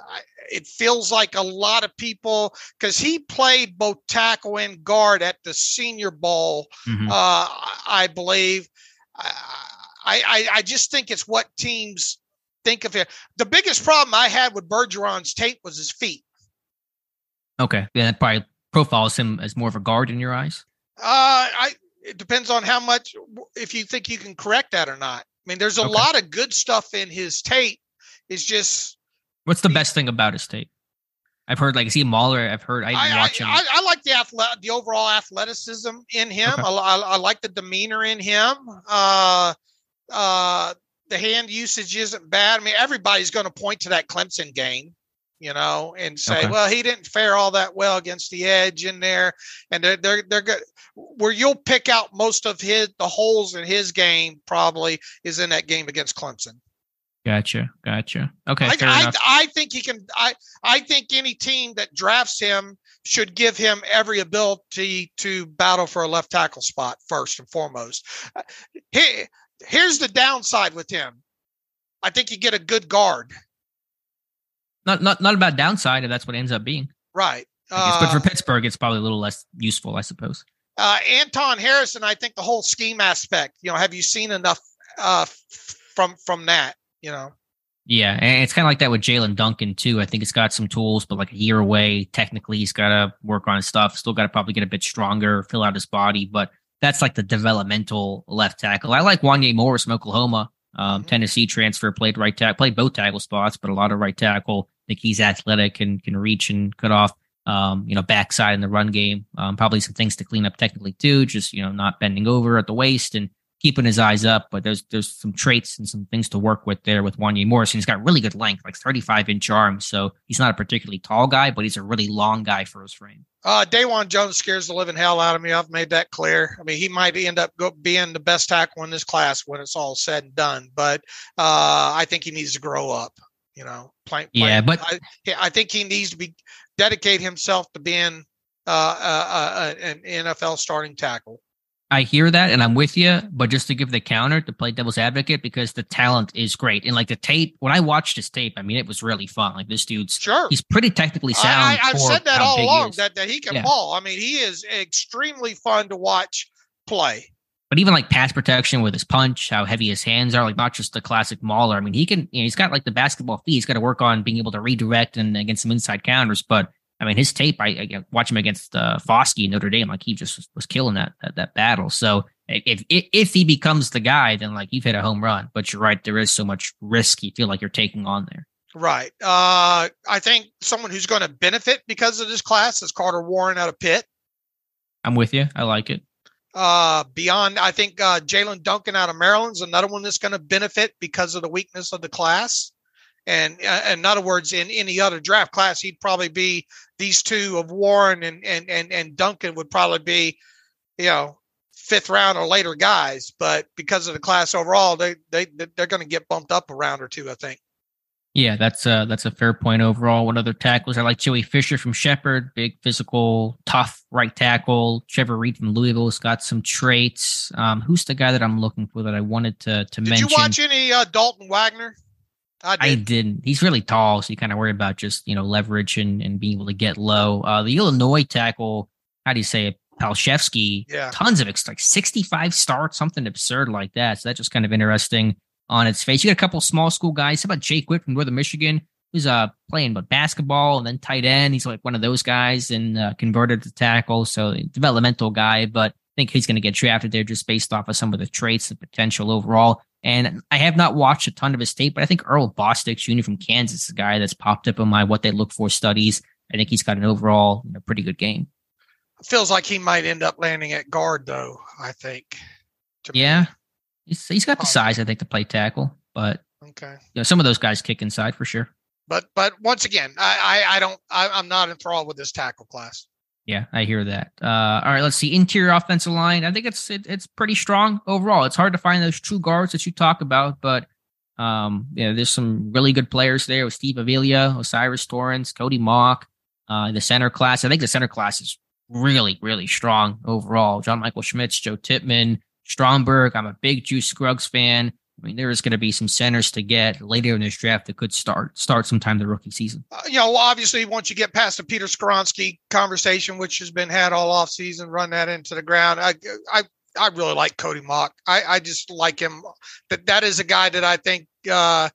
it feels like a lot of people because he played both tackle and guard at the Senior Bowl, Mhm. uh, I I believe. I, I I just think it's what teams think of it. The biggest problem I had with Bergeron's tape was his feet. Okay, yeah, that probably profiles him as more of a guard in your eyes. Uh, I it depends on how much if you think you can correct that or not. I mean, there's a Okay. lot of good stuff in his tape. It's just What's the best thing about his tape? I've heard like is he mauler? I've heard I I, I, watch him. I, I like the athlete, the overall athleticism in him. Okay. I, I, I like the demeanor in him. Uh, uh, the hand usage isn't bad. I mean, everybody's going to point to that Clemson game, you know, and say, Okay. well, he didn't fare all that well against the edge in there, and they're they're they're good. Where you'll pick out most of his the holes in his game probably is in that game against Clemson. gotcha, gotcha. Okay, I, I. I think he can. I I think any team that drafts him should give him every ability to battle for a left tackle spot first and foremost. Uh, Here, here's the downside with him. I think you get a good guard, Not not not about downside if that's what it ends up being. right? Guess, but for Uh, Pittsburgh, it's probably a little less useful, I suppose. uh, Anton Harrison, I think the whole scheme aspect. You know, have you seen enough uh, from from that? You know, Yeah, and it's kind of like that with Jaelyn Duncan too. I think he's got some tools, but like a year away, technically he's got to work on his stuff. Still got to probably get a bit stronger, fill out his body, but that's like the developmental left tackle. I like Wanye Morris from Oklahoma, um, Mhm. Tennessee transfer, played right tackle, played both tackle spots, but a lot of right tackle. I think he's athletic and can reach and cut off, um, you know, backside in the run game. Um, probably some things to clean up technically too, just you know, not bending over at the waist and keeping his eyes up, but there's there's some traits and some things to work with there with Wanye and He's got really good length, like 35 inch arms. So he's not a particularly tall guy, but he's a really long guy for his frame. Uh, Dawand Jones scares the living hell out of me. I've made that clear. I mean, he might end up go, being the best tackle in this class when it's all said and done. But uh, I think he needs to grow up. You know, playing. Yeah, but- I, I think he needs to be dedicate himself to being uh, uh, uh, an NFL starting tackle. I hear that and I'm with you, but just to give the counter to play devil's advocate because the talent is great. And like the tape, when I watched his tape, I mean, it was really fun. Like this dude's, Sure. he's pretty technically sound. I, I, I've said that all along that, that he can Yeah. ball. I mean, he is extremely fun to watch play. But even like pass protection with his punch, how heavy his hands are, like not just the classic mauler. I mean, he can, you know, he's got like the basketball feet. He's got to work on being able to redirect and against some inside counters. But I mean, his tape, I, I watch him against uh, Foskey in Notre Dame, like he just was, was killing that, that that battle. So if, if if he becomes the guy, then like you've hit a home run. But you're right, there is so much risk you feel like you're taking on there. Right. Uh, I think someone who's going to benefit because of this class is Carter Warren out of Pitt. I'm with you. I like it. Uh, beyond, I think uh, Jaelyn Duncan out of Maryland's another one that's going to benefit because of the weakness of the class. And uh, in other words, in any other draft class, he'd probably be these two of Warren and and and and Duncan would probably be, you know, fifth round or later guys. But because of the class overall, they they they're going to get bumped up a round or two, I think. Yeah, that's a that's a fair point overall. What other tackles I like Joey Fisher from Shepherd, big physical, tough right tackle. Trevor Reed from Louisville's got some traits. Um, who's the guy that I'm looking for that I wanted to to Did mention? you watch any uh, Dalton Wagner? I I did. didn't. He's really tall, so you kind of worry about just you know leverage and, and being able to get low. Uh, the Illinois tackle, how do you say it? Palczewski, Yeah. tons of like 65 starts, something absurd like that. So that's just kind of interesting on its face. You got a couple small school guys. How about Jake Witt from Northern Michigan, who's uh playing but basketball and then tight end. He's like one of those guys and uh, converted to tackle, so developmental guy. But I think he's going to get drafted there just based off of some of the traits the potential overall. And I have not watched a ton of his tape, but I think Earl Bostic Jr. from Kansas is a guy that's popped up in my what they look for studies. I think he's got an overall you know, pretty good game. Feels like he might end up landing at guard, though. I think. me. Yeah, he's he's got the size I think to play tackle, but Okay. you know, some of those guys kick inside for sure. But but once again, I I, I don't I, I'm not enthralled with this tackle class. Yeah, I hear that. Uh, all right, let's see. Interior offensive line. I think it's it, it's pretty strong overall. It's hard to find those true guards that you talk about, but um, yeah, there's some really good players there with Steve Avila, O'Cyrus Torrence, Cody Mauch, uh, the center class. I think the center class is really really strong overall. John Michael Schmitz, Joe Tippmann, Stromberg. I'm a big Juice Scruggs fan. I mean, there is going to be some centers to get later in this draft that could start start sometime the rookie season. Uh, you know, obviously, once you get past the Peter Skoronski conversation, which has been had all off season, run that into the ground. I I I really like Cody Mauch. I I just like him. That that is a guy that I think. uh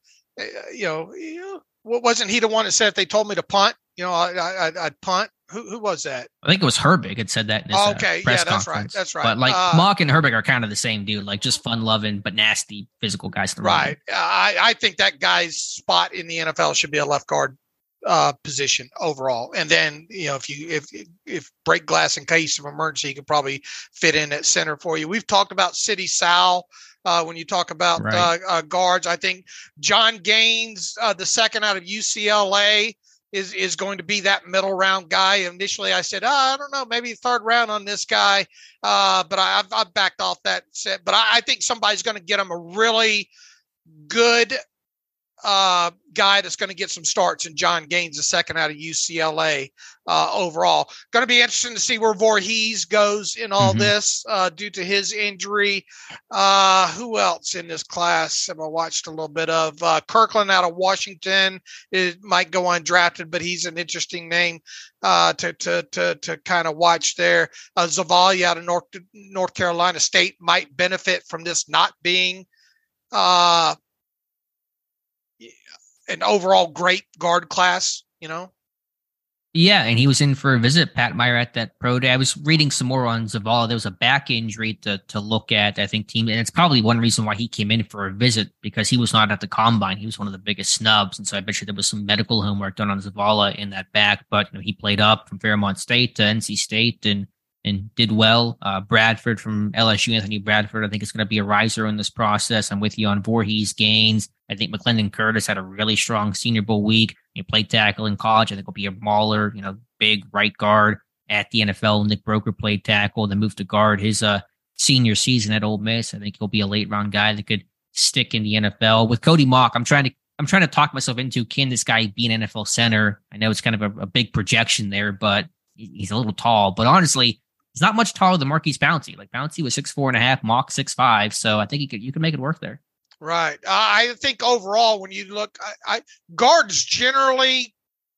you know, you know, what wasn't he the one that said if they told me to punt, you know, I, I I'd punt. Who who was that? I think it was Herbig had said that in his uh, Okay, yeah, press that's right, that's right. But like Uh, Mauch and Herbig are kind of the same dude, like just fun loving but nasty physical guys. Right. I, I think that guy's spot in the NFL should be a left guard uh, position overall. And then, you know, if you if if break glass in case of emergency, he could probably fit in at center for you. We've talked about Sidy Sow. Uh, when you talk about Right. uh, uh, guards, I think Jon Gaines, uh, the second out of UCLA, is is going to be that middle round guy. Initially, I said, oh, I don't know, maybe third round on this guy, uh, but I, I've, I've backed off that. Set. But I, I think somebody's going to get him a really good uh, guy that's going to get some starts. And Jon Gaines, the second out of UCLA uh, overall. Going to be interesting to see where Voorhees goes in all Mhm. this uh, due to his injury. Uh, who else in this class have I watched a little bit of? Uh, Kirkland out of Washington it might go undrafted, but he's an interesting name uh, to to to to kind of watch there. Uh, Zavala out of North North Carolina State might benefit from this not being uh, an overall great guard class. You know, Yeah, and he was in for a visit, Pat Meyer, at that pro day. I was reading some more on Zavala. There was a back injury to to look at. I think team, and it's probably one reason why he came in for a visit because he was not at the combine. He was one of the biggest snubs, and so I bet you there was some medical homework done on Zavala in that back. But you know, he played up from Fairmont State to NC State and and did well. Uh, Bradford from LSU, Anthony Bradford, I think is going to be a riser in this process. I'm with you on Voorhees Gaines. I think McClendon Curtis had a really strong Senior Bowl week. He played tackle in college. I think will be a mauler, you know, big right guard at the NFL. Nick Broeker played tackle, then moved to guard his uh, senior season at Ole Miss. I think he'll be a late round guy that could stick in the NFL. With Cody Mauch, I'm trying to I'm trying to talk myself into can this guy be an NFL center? I know it's kind of a, a big projection there, but he's a little tall. But honestly, he's not much taller than Maurkice Pouncey. Like Pouncey was six four and a half, Mauch six five. So I think you could you could make it work there. right? I I think overall, when you look, I, I guards generally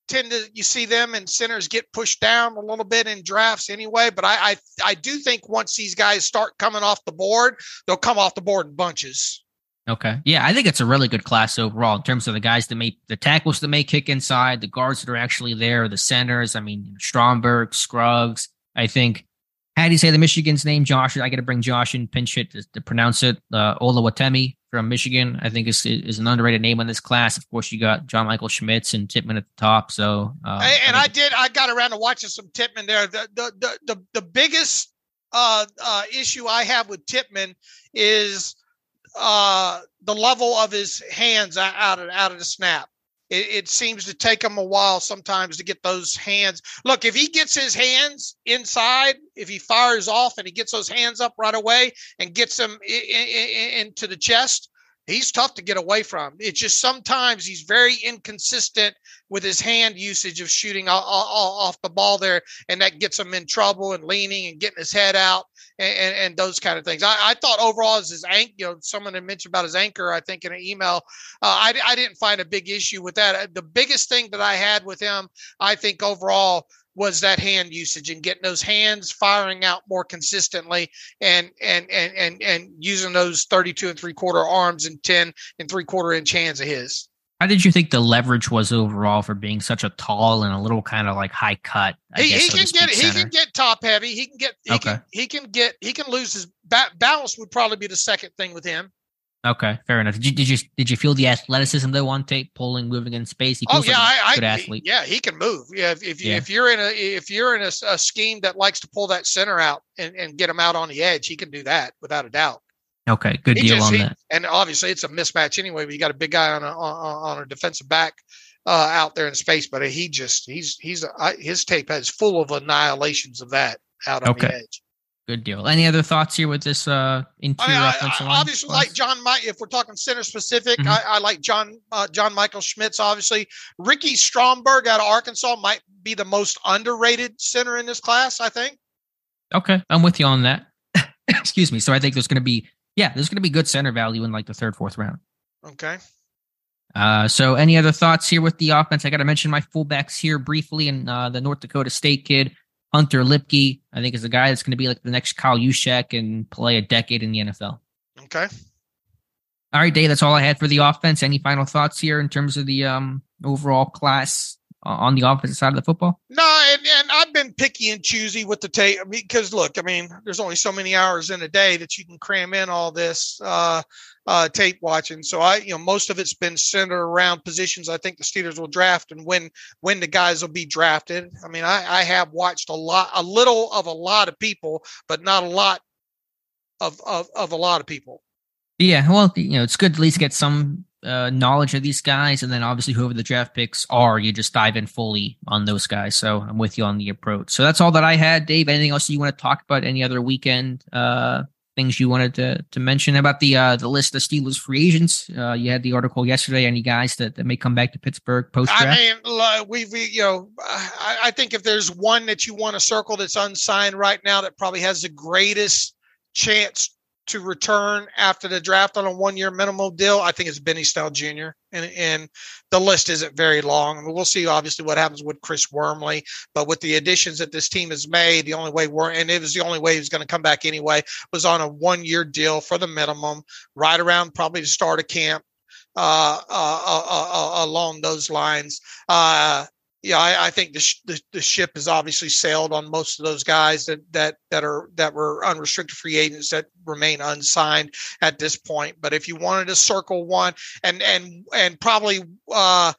tend to you see them and centers get pushed down a little bit in drafts anyway. But I I, I do think once these guys start coming off the board, they'll come off the board in bunches. Okay. Yeah, I think it's a really good class overall in terms of the guys that make the tackles that may kick inside, the guards that are actually there, the centers. I mean, Stromberg, Scruggs. I think How do you say the Michigan's name? Josh. I got to bring Josh in pinch hit to, to pronounce it. Uh, Oluwatimi from Michigan, I think is is an underrated name in this class. Of course, you got John Michael Schmitz and Tippmann at the top. So, uh, and I, I, did. I got around to watching some Tippmann there. The the the the, the biggest uh, uh, issue I have with Tippmann is uh, the level of his hands out of out of the snap it, it, seems to take him a while sometimes to get those hands. Look, if he gets his hands inside, if he fires off and he gets those hands up right away and gets them in, in, into the chest, he's tough to get away from. It's just sometimes he's very inconsistent with his hand usage of shooting off the ball there, and that gets him in trouble and leaning and getting his head out and, and, and those kind of things. I, I, thought overall as his anchor, you know, someone had mentioned about his anchor, I think in an email, uh, I, I didn't find a big issue with that. The biggest thing that I had with him, I think overall was that hand usage and getting those hands firing out more consistently and and and and, and using those 32 and three quarter arms and 10 and three quarter inch hands of his how did you think the leverage was overall for being such a tall and a little kind of like high cut? I he, guess, he so can get he can get top heavy. He can get he okay. can he can get he can lose his ba- balance would probably be the second thing with him. Okay, fair enough. Did you did you did you feel the athleticism though on tape, pulling, moving in space? He oh yeah, like I, good I, athlete. yeah, he can move. Yeah, if if, yeah. if you're in a if you're in a, a, scheme that likes to pull that center out and, and get him out on the edge, he can do that without a doubt. Okay, good he deal just, on he, that. And obviously, it's a mismatch anyway. But you got a big guy on a on, on a defensive back uh, out there in space, but he just he's he's uh, his tape has full of annihilations of that out on okay. the edge. Good deal. Any other thoughts here with this uh interior I, offensive line? Obviously, class? like John, Mike. If we're talking center specific, mm-hmm. I, I, like John uh, John Michael Schmitz. Obviously, Ricky Stromberg out of Arkansas might be the most underrated center in this class. I think. Okay, I'm with you on that. <coughs> Excuse me. So I think there's going to be yeah, there's going to be good center value in like the third, fourth round. Okay. Uh, so any other thoughts here with the offense? I got to mention my fullbacks here briefly, and uh, the North Dakota State kid Hunter Luepke, I think, is a guy that's going to be like the next Kyle Juszczyk and play a decade in the NFL. Okay. All right, Dave. That's all I had for the offense. Any final thoughts here in terms of the um, overall class uh, on the offensive side of the football? No, and, and I've been picky and choosy with the tape because look, I mean, there's only so many hours in a day that you can cram in all this. Uh, uh, tape watching. So I, you know, most of it's been centered around positions I think the Steelers will draft and when when the guys will be drafted. I mean, I, I have watched a lot, a little of a lot of people, but not a lot of of, of a lot of people. Yeah, well, you know, it's good to at least get some uh, knowledge of these guys, and then obviously whoever the draft picks are, you just dive in fully on those guys. So I'm with you on the approach. So that's all that I had, Dave. Anything else you want to talk about? Any other weekend uh, things you wanted to to mention about the uh, the list of Steelers free agents? Uh, you had the article yesterday. Any guys that, that may come back to Pittsburgh post draft? I mean, we we you know, I, I think if there's one that you want to circle that's unsigned right now that probably has the greatest chance to return after the draft on a one year minimum deal, I think it's Benny Snell Jr. And, and the list isn't very long. we'll see obviously what happens with Chris Wormley, but with the additions that this team has made, the only way we're and it was the only way he was going to come back anyway was on a one year deal for the minimum, right around probably the start of camp. Uh, uh, uh, uh along those lines, uh, yeah, I, I think the, sh- the, the ship has obviously sailed on most of those guys that that that are that were unrestricted free agents that remain unsigned at this point. But if you wanted to circle one and and and probably uh,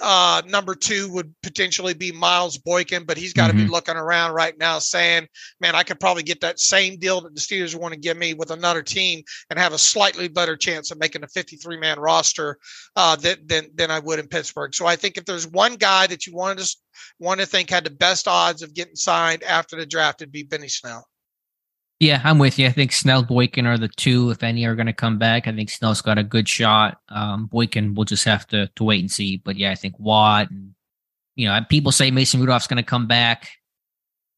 uh, number two would potentially be Miles Boykin, but he's got to mm-hmm. be looking around right now saying, man, I could probably get that same deal that the Steelers want to give me with another team and have a slightly better chance of making a 53 man roster uh, than, than, than I would in Pittsburgh. So I think if there's one guy that you wanted to want to think had the best odds of getting signed after the draft, it'd be Benny Snell. Yeah, I'm with you. I think Snell, Boykin are the two, if any, are going to come back. I think Snell's got a good shot. Um, Boykin, we'll just have to to wait and see. But yeah, I think Watt and you know, people say Mason Rudolph's going to come back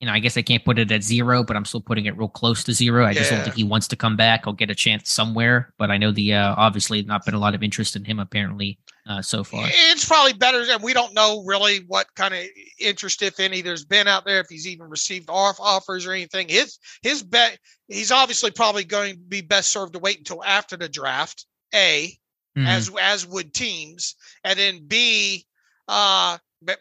you know, I guess I can't put it at zero, but I'm still putting it real close to zero. I yeah. just don't think he wants to come back. He'll get a chance somewhere, but I know the uh, obviously not been a lot of interest in him apparently uh, so far. It's probably better, and we don't know really what kind of interest, if any, there's been out there. If he's even received off offers or anything, his his bet he's obviously probably going to be best served to wait until after the draft. A, mm-hmm. as as would teams, and then B, uh,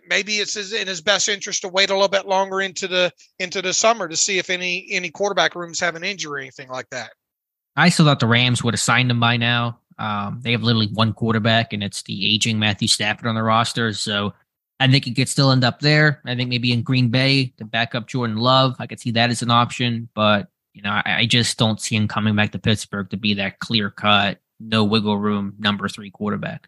maybe it's in his best interest to wait a little bit longer into the into the summer to see if any any quarterback rooms have an injury or anything like that. I still thought the Rams would have signed him by now. Um, they have literally one quarterback, and it's the aging Matthew Stafford on the roster. So I think it could still end up there. I think maybe in Green Bay to back up Jordan Love, I could see that as an option. But you know, I, I just don't see him coming back to Pittsburgh to be that clear cut, no wiggle room number three quarterback.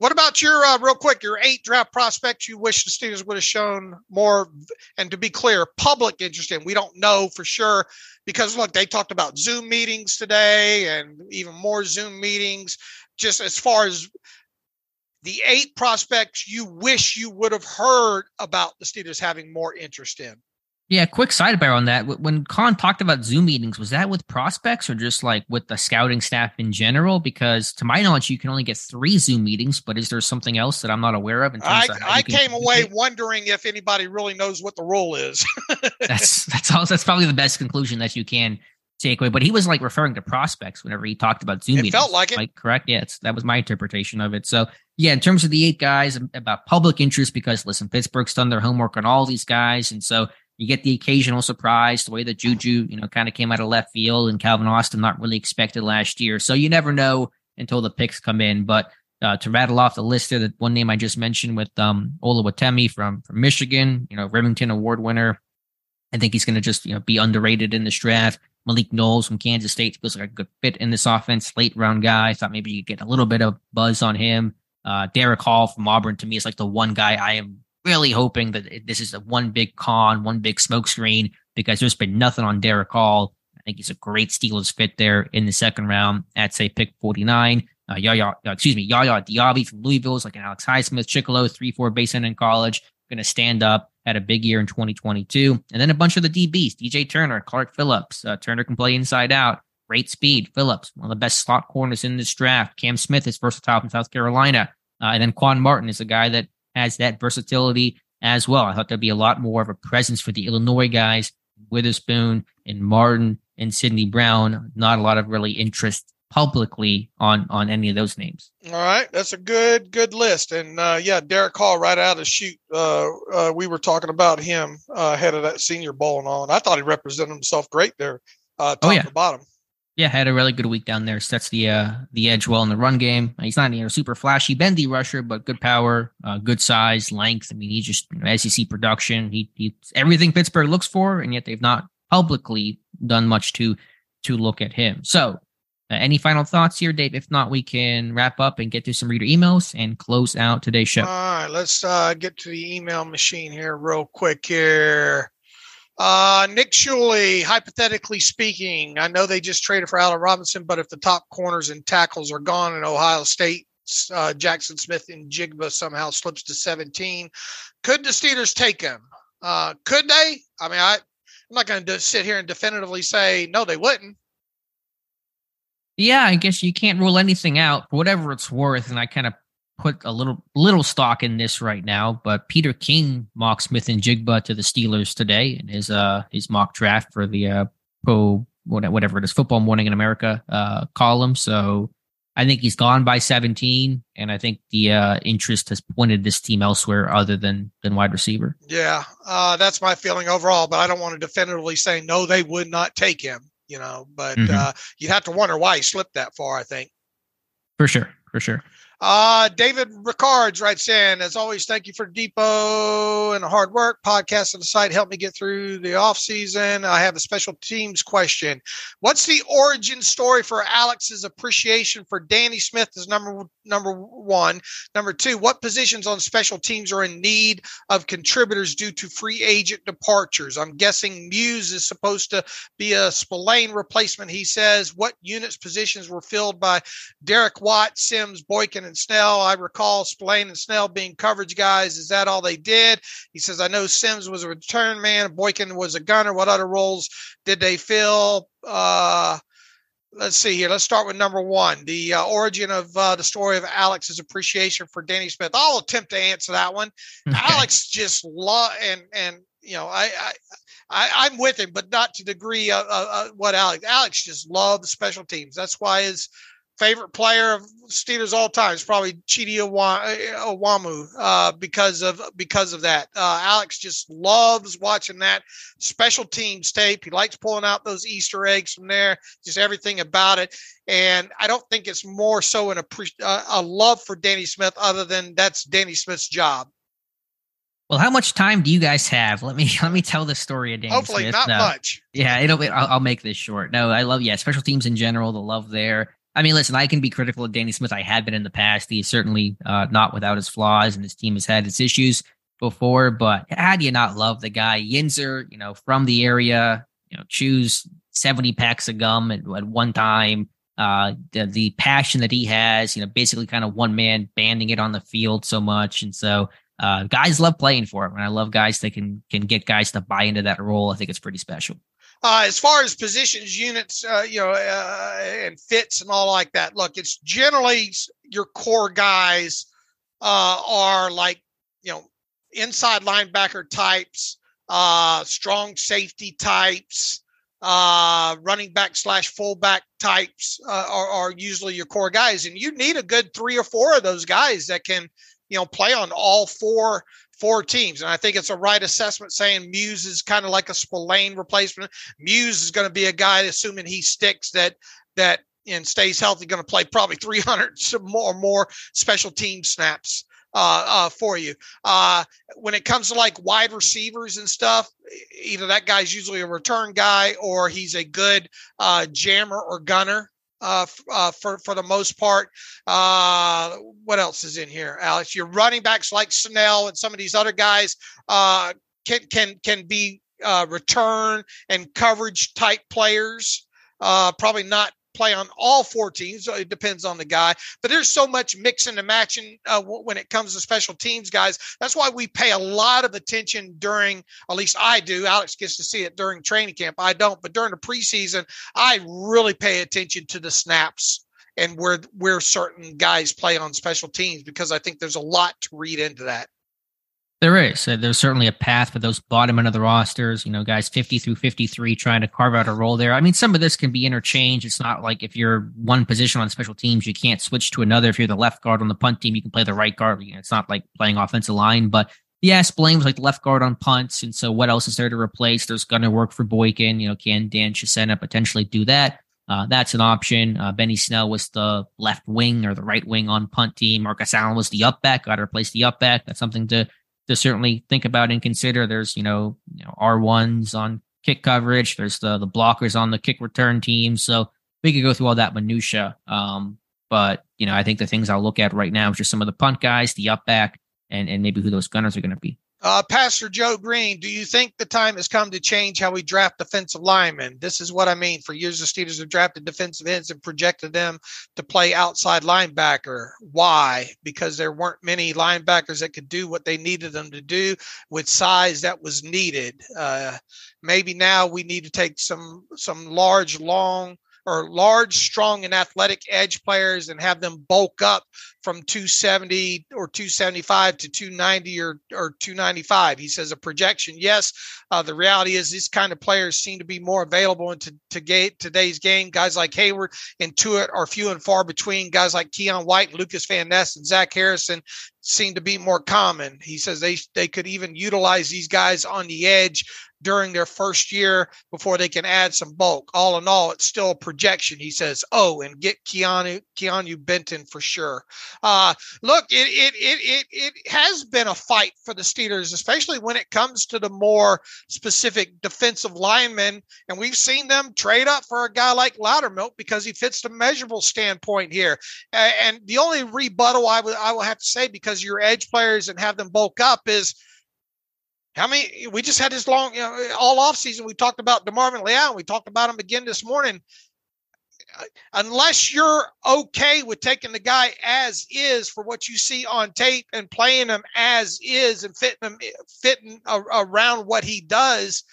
What about your uh, real quick your eight draft prospects you wish the Steelers would have shown more? And to be clear, public interest in. We don't know for sure because look, they talked about Zoom meetings today and even more Zoom meetings. Just as far as the eight prospects you wish you would have heard about the Steelers having more interest in. Yeah, quick sidebar on that. When Khan talked about Zoom meetings, was that with prospects or just like with the scouting staff in general? Because to my knowledge, you can only get three Zoom meetings, but is there something else that I'm not aware of? I, of I came away wondering if anybody really knows what the role is. <laughs> that's that's all, that's probably the best conclusion that you can take away. But he was like referring to prospects whenever he talked about Zoom it meetings. Felt like it. Like, correct? Yeah, that was my interpretation of it. So yeah, in terms of the eight guys um, about public interest, because listen, Pittsburgh's done their homework on all these guys, and so you get the occasional surprise, the way that Juju, you know, kind of came out of left field and Calvin Austin not really expected last year. So you never know until the picks come in. But uh, to rattle off the list there, the one name I just mentioned with um, Oluwatimi from from Michigan, you know, Remington Award winner. I think he's going to just you know be underrated in this draft. Malik Knowles from Kansas State feels like a good fit in this offense, late round guy. I thought maybe you get a little bit of buzz on him. Uh, Derick Hall from Auburn to me is like the one guy I am really hoping that this is a one big con, one big smokescreen, because there's been nothing on Derick Hall. I think he's a great Steelers fit there in the second round at say pick 49. Uh, Yaya, uh, excuse me, Yaya Diaby from Louisville is like an Alex Highsmith, Chickillo, 3 4 base in college, going to stand up, had a big year in 2022. And then a bunch of the DBs, DJ Turner, Clark Phillips. Uh, Turner can play inside out, great speed. Phillips, one of the best slot corners in this draft. Cam Smith is versatile from South Carolina. Uh, and then Quan Martin is a guy that has that versatility as well. I thought there'd be a lot more of a presence for the Illinois guys, Witherspoon and Martin and Sidney Brown. Not a lot of really interest publicly on on any of those names. All right, that's a good good list. And uh, yeah, Derick Hall right out of the shoot. Uh, uh, we were talking about him uh, ahead of that Senior Bowl and all, and I thought he represented himself great there, uh, top oh, yeah. to bottom. Yeah, had a really good week down there. Sets the uh, the edge well in the run game. He's not you know super flashy, bendy rusher, but good power, uh, good size, length. I mean, he just you know, SEC production. He he everything Pittsburgh looks for, and yet they've not publicly done much to to look at him. So, uh, any final thoughts here, Dave? If not, we can wrap up and get to some reader emails and close out today's show. All right, let's uh, get to the email machine here real quick here. Uh, Nick Shuley, hypothetically speaking, I know they just traded for Allen Robinson, but if the top corners and tackles are gone in Ohio State, uh, Jaxon Smith-Njigba somehow slips to 17, could the Steelers take him? Uh, could they? I mean, I, I'm not going to sit here and definitively say no, they wouldn't. Yeah, I guess you can't rule anything out whatever it's worth. And I kind of put a little little stock in this right now, but Peter King mocked Smith-Njigba to the Steelers today in his uh his mock draft for the uh pro whatever it is football morning in America uh column. So I think he's gone by 17, and I think the uh, interest has pointed this team elsewhere other than than wide receiver. Yeah, uh, that's my feeling overall. But I don't want to definitively say no, they would not take him. You know, but mm-hmm. uh, you'd have to wonder why he slipped that far. I think for sure, for sure. Uh, David Ricards writes in, as always, thank you for Depot and the hard work. Podcast on the site helped me get through the off season. I have a special teams question. What's the origin story for Alex's appreciation for Danny Smith as number number one? Number two, what positions on special teams are in need of contributors due to free agent departures? I'm guessing Muse is supposed to be a Spillane replacement. He says, what units positions were filled by Derek Watt, Sims, Boykin, and Snell. I recall Spillane and Snell being coverage guys. Is that all they did? He says, I know Sims was a return man. Boykin was a gunner. What other roles did they fill? Uh, let's see here. Let's start with number one the uh, origin of uh, the story of Alex's appreciation for Danny Smith. I'll attempt to answer that one. Okay. Alex just love and and you know I, I I, am with him, but not to the degree of, of, what Alex. Alex just loves special teams. That's why his favorite player of Steelers all time is probably Chidi Iwuoma uh, because of because of that. Uh, Alex just loves watching that special teams tape. He likes pulling out those Easter eggs from there, just everything about it. And I don't think it's more so an uh, a love for Danny Smith, other than that's Danny Smith's job. Well, how much time do you guys have? Let me <laughs> let me tell the story of Danny Smith. Hopefully, Smith. not no. much. Yeah, it'll. I'll, I'll, make this short. No, I love yeah special teams in general. The love there. I mean, listen, I can be critical of Danny Smith. I had been in the past. He's certainly uh, not without his flaws, and his team has had its issues before. But how do you not love the guy? Yinzer, you know, from the area, you know, chews seventy packs of gum at, at one time. Uh, the, the passion that he has, you know, basically kind of one man banding it on the field so much, and so uh, guys love playing for him, and I love guys that can can get guys to buy into that role. I think it's pretty special. Uh, as far as positions, units, uh, you know, uh, and fits and all like that. Look, it's generally your core guys uh, are like you know inside linebacker types, uh, strong safety types, uh, running back slash fullback types are, are usually your core guys, and you need a good three or four of those guys that can you know play on all four four teams. And I think it's a right assessment saying Muse is kind of like a Spillane replacement. Muse is going to be a guy, assuming he sticks, that that and stays healthy, going to play probably <laughs> 300 more more special team snaps uh, uh, for you. Uh, when it comes to like wide receivers and stuff, either that guy's usually a return guy or he's a good uh, jammer or gunner uh, uh, for for the most part. Uh, what else is in here, Alex? Your running backs like Snell and some of these other guys uh, can can can be uh, return and coverage type players. Uh, probably not play on all four teams. It depends on the guy, but there's so much mixing and matching uh, when it comes to special teams guys. That's why we pay a lot of attention during, at least I do. Alex gets to see it during training camp. I don't, but during the preseason, I really pay attention to the snaps and where where certain guys play on special teams because I think there's a lot to read into that. There is. Uh, there's certainly a path for those bottom end of the rosters, you know, guys 50 through 53 trying to carve out a role there. I mean, some of this can be interchanged. It's not like if you're one position on special teams, you can't switch to another. If you're the left guard on the punt team, you can play the right guard. You know, it's not like playing offensive line, but yes, Blaine was like the left guard on punts. And so what else is there to replace? There's going to work for Boykin. You know, can Dan Chisena potentially do that? Uh, that's an option. Uh, Benny Snell was the left wing or the right wing on punt team. Marcus Allen was the up back. Got to replace the up back. That's something to to certainly think about and consider. There's, you know, you know R1s on kick coverage. There's the the blockers on the kick return team. So we could go through all that minutia. Um, but you know, I think the things I'll look at right now is just some of the punt guys, the up back, and and maybe who those gunners are going to be. Uh, Pastor Joe Green, do you think the time has come to change how we draft defensive linemen? This is what I mean. For years, the Steelers have drafted defensive ends and projected them to play outside linebacker. Why? Because there weren't many linebackers that could do what they needed them to do with size that was needed. Uh, maybe now we need to take some some large, long or large, strong, and athletic edge players and have them bulk up from 270 or 275 to 290 or, or 295. He says a projection. Yes, uh, the reality is these kind of players seem to be more available into to gate today's game. Guys like Heyward and Tuitt are few and far between. Guys like Keion White, Lucas Van Ness, and Zach Harrison seem to be more common. He says they they could even utilize these guys on the edge during their first year before they can add some bulk. All in all, it's still a projection. He says, "Oh, and get Keanu Keanu Benton for sure." Uh, look, it, it it it it has been a fight for the Steelers, especially when it comes to the more specific defensive linemen, and we've seen them trade up for a guy like Loudermilk because he fits the measurable standpoint here. And the only rebuttal I would I will have to say because you're edge players and have them bulk up is how many? We just had this long, you know, all off season. We talked about Demarvin Leal. We talked about him again this morning. unless you're okay with taking the guy as is for what you see on tape and playing him as is and fitting him fitting around what he does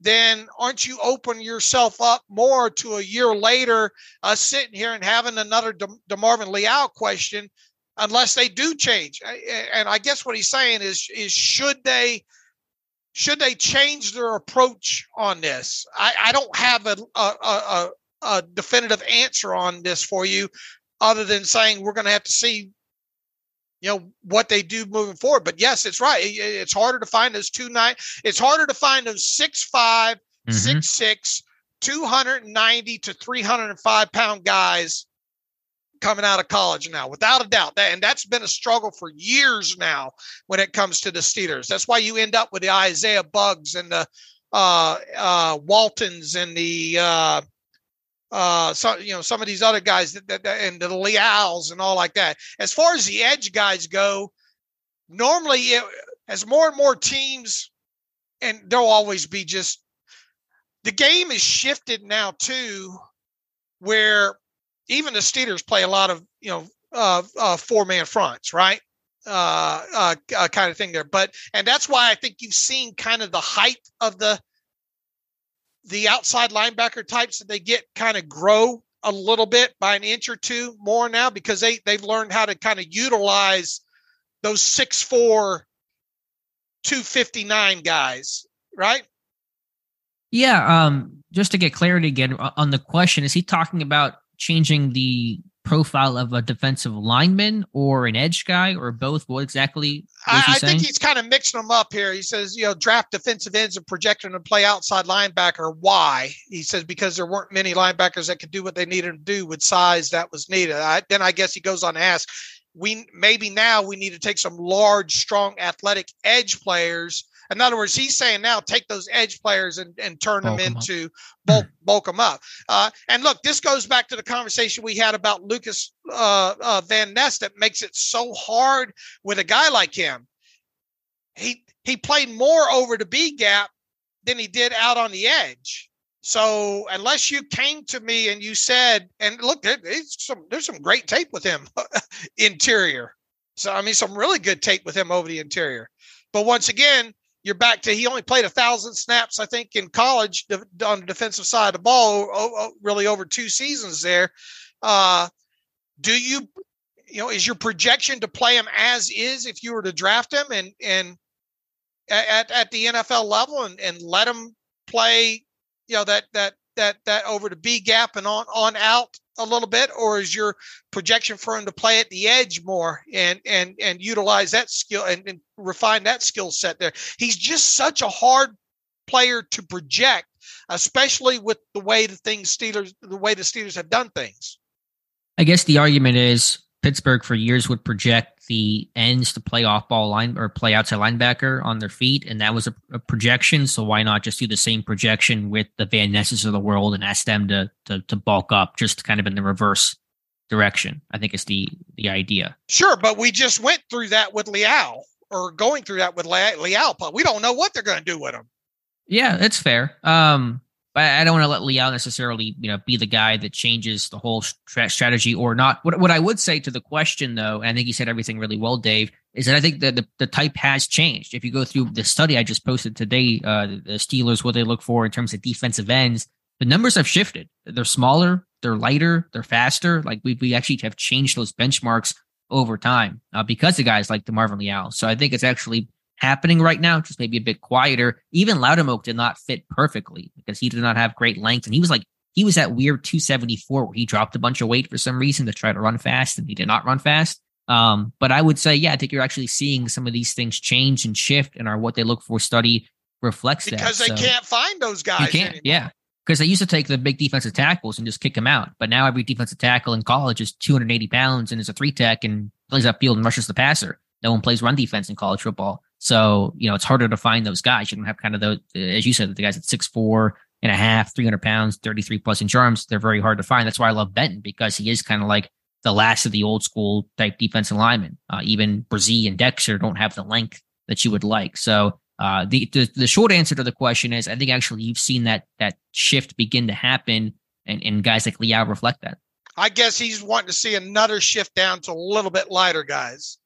then aren't you open yourself up more to a year later uh, sitting here and having another De- DeMarvin Leal question unless they do change and I guess what he's saying is is should they should they change their approach on this? I, I don't have a, a, a, a definitive answer on this for you other than saying we're going to have to see you know what they do moving forward but yes it's right it's harder to find those two nine it's harder to find those six five, mm-hmm. six six 290 to 305 pound guys coming out of college now without a doubt that and that's been a struggle for years now when it comes to the steelers that's why you end up with the isaiah Buggs and the uh uh waltons and the uh uh, so you know some of these other guys that, that, that, and the Leals and all like that. As far as the edge guys go, normally it, as more and more teams, and there'll always be just the game is shifted now too, where even the Steelers play a lot of you know uh, uh, four man fronts, right? Uh, uh, uh, kind of thing there. But and that's why I think you've seen kind of the height of the the outside linebacker types that they get kind of grow a little bit by an inch or two more now because they they've learned how to kind of utilize those 6'4 259 guys, right? Yeah, um just to get clarity again on the question, is he talking about changing the profile of a defensive lineman or an edge guy or both? What exactly? I, I think he's kind of mixing them up here. He says, you know, draft defensive ends and projecting them to play outside linebacker. Why? He says because there weren't many linebackers that could do what they needed to do with size that was needed. I, then I guess he goes on to ask, we maybe now we need to take some large, strong, athletic edge players in other words, he's saying now take those edge players and, and turn bulk them into bulk, bulk them up. Uh, and look, this goes back to the conversation we had about Lucas uh, uh, Van Ness that makes it so hard with a guy like him. He he played more over the B gap than he did out on the edge. So unless you came to me and you said, and look, there's some there's some great tape with him <laughs> interior. So I mean, some really good tape with him over the interior. But once again, you're back to he only played a thousand snaps, I think, in college on the defensive side of the ball, really over two seasons there. Uh, do you, you know, is your projection to play him as is if you were to draft him and and at at the NFL level and and let him play, you know, that that that that over to B gap and on on out a little bit, or is your projection for him to play at the edge more and and and utilize that skill and, and refine that skill set there? He's just such a hard player to project, especially with the way the things Steelers the way the Steelers have done things. I guess the argument is Pittsburgh for years would project the ends to play off ball line or play outside linebacker on their feet, and that was a, a, projection. So why not just do the same projection with the Van Nesses of the world and ask them to, to to bulk up, just kind of in the reverse direction? I think it's the the idea. Sure, but we just went through that with Leal, or going through that with Leal. But we don't know what they're going to do with him. Yeah, it's fair. Um, but I don't want to let Leal necessarily, you know, be the guy that changes the whole strategy or not. What what I would say to the question, though, and I think you said everything really well, Dave, is that I think that the, the type has changed. If you go through the study I just posted today, uh, the Steelers, what they look for in terms of defensive ends, the numbers have shifted. They're smaller, they're lighter, they're faster. Like we we actually have changed those benchmarks over time uh, because of guys like DeMarvin Leal. So I think it's actually happening right now, just maybe a bit quieter. Even Loudermilk did not fit perfectly because he did not have great length. And he was like, he was that weird 274 where he dropped a bunch of weight for some reason to try to run fast and he did not run fast. Um, but I would say, yeah, I think you're actually seeing some of these things change and shift and are what they look for study reflects because that. Because they so, can't find those guys. You can't, anymore. yeah. Because they used to take the big defensive tackles and just kick them out. But now every defensive tackle in college is 280 pounds and is a three tech and plays up field and rushes the passer. No one plays run defense in college football. So, you know, it's harder to find those guys. You don't have kind of those, as you said, the guys at six, four and a half, 300 pounds, 33 plus inch arms. They're very hard to find. That's why I love Benton because he is kind of like the last of the old school type defensive linemen. Uh, even Bresee and Dexter don't have the length that you would like. So, uh, the, the, the short answer to the question is, I think actually you've seen that that shift begin to happen and, and guys like Leal reflect that. I guess he's wanting to see another shift down to a little bit lighter guys.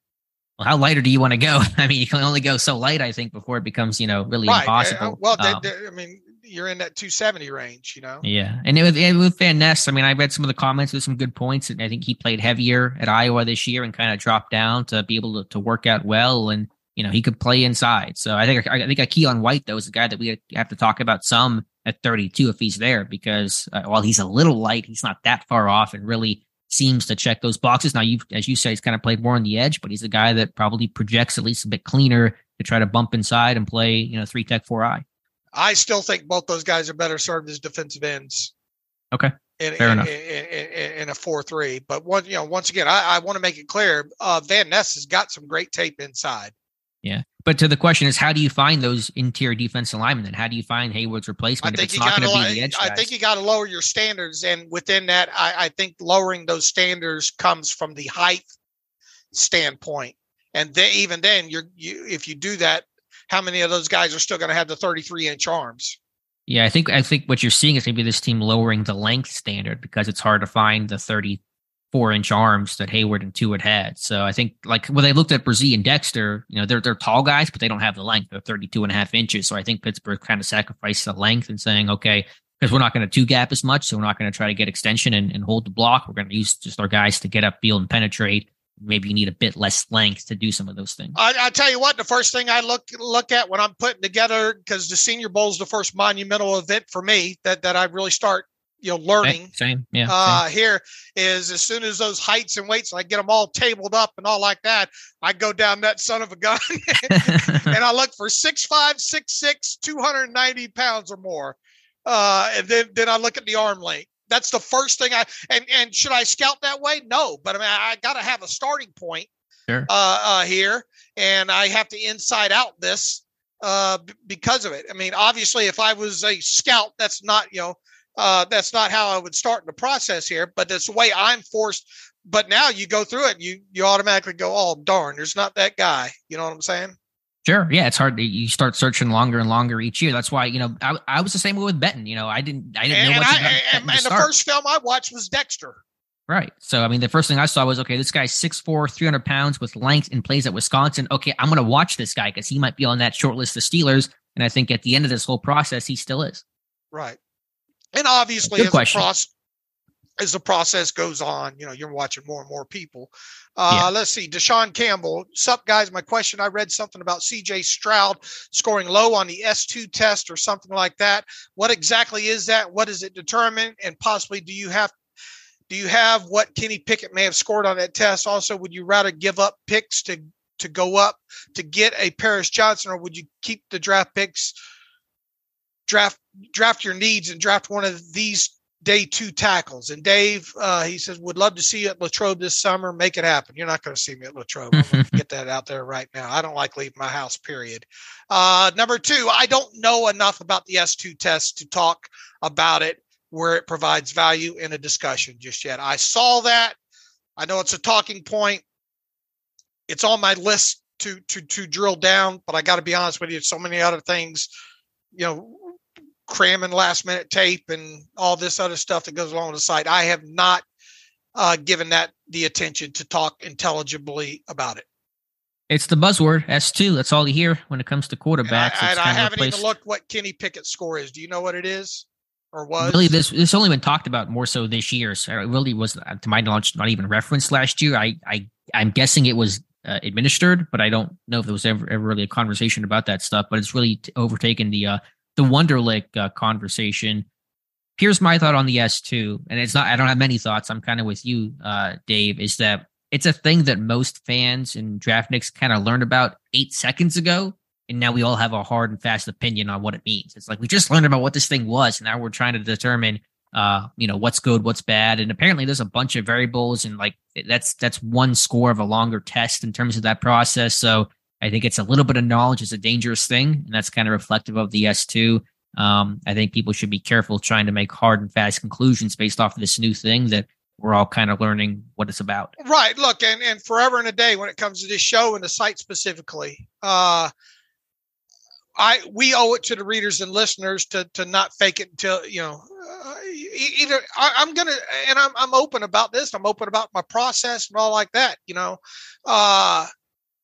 Well, how lighter do you want to go? <laughs> I mean, you can only go so light, I think, before it becomes, you know, really right. impossible. Uh, well, um, they, they, I mean, you're in that 270 range, you know? Yeah. And with, with Van Ness, I mean, I read some of the comments with some good points. And I think he played heavier at Iowa this year and kind of dropped down to be able to, to work out well. And, you know, he could play inside. So I think, I think a Keion White, though, is a guy that we have to talk about some at 32 if he's there, because uh, while he's a little light, he's not that far off and really seems to check those boxes. Now, You've, as you say, he's kind of played more on the edge, but he's a guy that probably projects at least a bit cleaner to try to bump inside and play, you know, three tech, four eye. I still think both those guys are better served as defensive ends. Okay. In, Fair in, enough. In, in, a four-three, but one, you know, once again, I, I want to make it clear: uh, Van Ness has got some great tape inside. Yeah, but to the question is, how do you find those interior defense alignment? Then how do you find Heyward's replacement I think if it's not going to be the edge? I think you got to lower your standards, and within that, I, I think lowering those standards comes from the height standpoint. And then, even then, you're you if you do that, how many of those guys are still going to have the 33 inch arms? Yeah, I think I think what you're seeing is maybe this team lowering the length standard because it's hard to find the 34 inch arms that Heyward and Tuitt had. So I think like when they looked at Bresee and Dexter, you know, they're they're tall guys, but they don't have the length. They're 32 and a half inches. So I think Pittsburgh kind of sacrificed the length and saying, okay, because we're not going to two gap as much, so we're not going to try to get extension and, and hold the block. We're going to use just our guys to get up field and penetrate maybe you need a bit less length to do some of those things. I, I tell you what, the first thing I look look at when I'm putting together because the Senior Bowl is the first monumental event for me that that I really start you know learning. Same, yeah. Uh, same. here is as soon as those heights and weights, I get them all tabled up and all like that. I go down that son of a gun <laughs> and I look for six five, six six, 290 pounds or more. Uh, and then then I look at the arm length that's the first thing I and and should I scout that way? No, but I mean I, got to have a starting point sure. uh, uh, here, and I have to inside out this uh, b- because of it. I mean, obviously, if I was a scout, that's not you know uh, that's not how I would start the process here. But that's the way I'm forced. But now you go through it, you you automatically go, oh darn, there's not that guy. You know what I'm saying? Sure. Yeah, it's hard. You start searching longer and longer each year. That's why you know I, I was the same way with Benton. You know, I didn't I didn't and, know much about I, and, and the first film I watched was Dexter. Right. So I mean, the first thing I saw was okay, this guy's 6'4", 300 pounds with length and plays at Wisconsin. Okay, I'm going to watch this guy because he might be on that short list of Steelers. And I think at the end of this whole process, he still is. Right. And obviously, Good as question. a process, as the process goes on, you know, you're watching more and more people. Uh, Yeah. Let's see, Deshaun Campbell. Sup, guys? My question: I read something about C.J. Stroud scoring low on the S2 test or something like that. What exactly is that? What does it determine? And possibly, do you have do you have what Kenny Pickett may have scored on that test? Also, would you rather give up picks to to go up to get a Paris Johnson, or would you keep the draft picks? Draft draft your needs and draft one of these day two tackles. And Dave, uh, he says, would love to see you at Latrobe this summer. Make it happen. You're not going to see me at Latrobe. <laughs> Get that out there right now. I don't like leaving my house, period. Uh, number two, I don't know enough about the S2 test to talk about it where it provides value in a discussion just yet. I saw that. I know it's a talking point. It's on my list to to to drill down, but I got to be honest with you, so many other things, you know, cramming last minute tape and all this other stuff that goes along with the site. I have not uh, given that the attention to talk intelligibly about it. It's the buzzword S2. That's all you hear when it comes to And I, quarterbacks. And I haven't even looked what Kenny Pickett's score is. Do you know what it is or was? Really, this this only been talked about more so this year. So it really was, uh, to my knowledge, not even referenced last year. I I I'm guessing it was uh, administered, but I don't know if there was ever, ever really a conversation about that stuff. But it's really t- overtaken the uh, the Wonderlic uh, conversation. Here's my thought on the S2, and it's not. I don't have many thoughts. I'm kind of with you, uh, Dave. Is that it's a thing that most fans and draftniks kind of learned about eight seconds ago, and now we all have a hard and fast opinion on what it means. It's like we just learned about what this thing was, and now we're trying to determine, uh, you know, what's good, what's bad, and apparently there's a bunch of variables, and like that's that's one score of a longer test in terms of that process. So I think it's a little bit of knowledge is a dangerous thing, and that's kind of reflective of the S2. Um, I think people should be careful trying to make hard and fast conclusions based off of this new thing that we're all kind of learning what it's about. Right. Look, and, and forever and a day when it comes to this show and the site specifically, uh, I we owe it to the readers and listeners to to not fake it until you know, uh, either I, am gonna and I'm I'm open about this. I'm open about my process and all like that. You know, uh,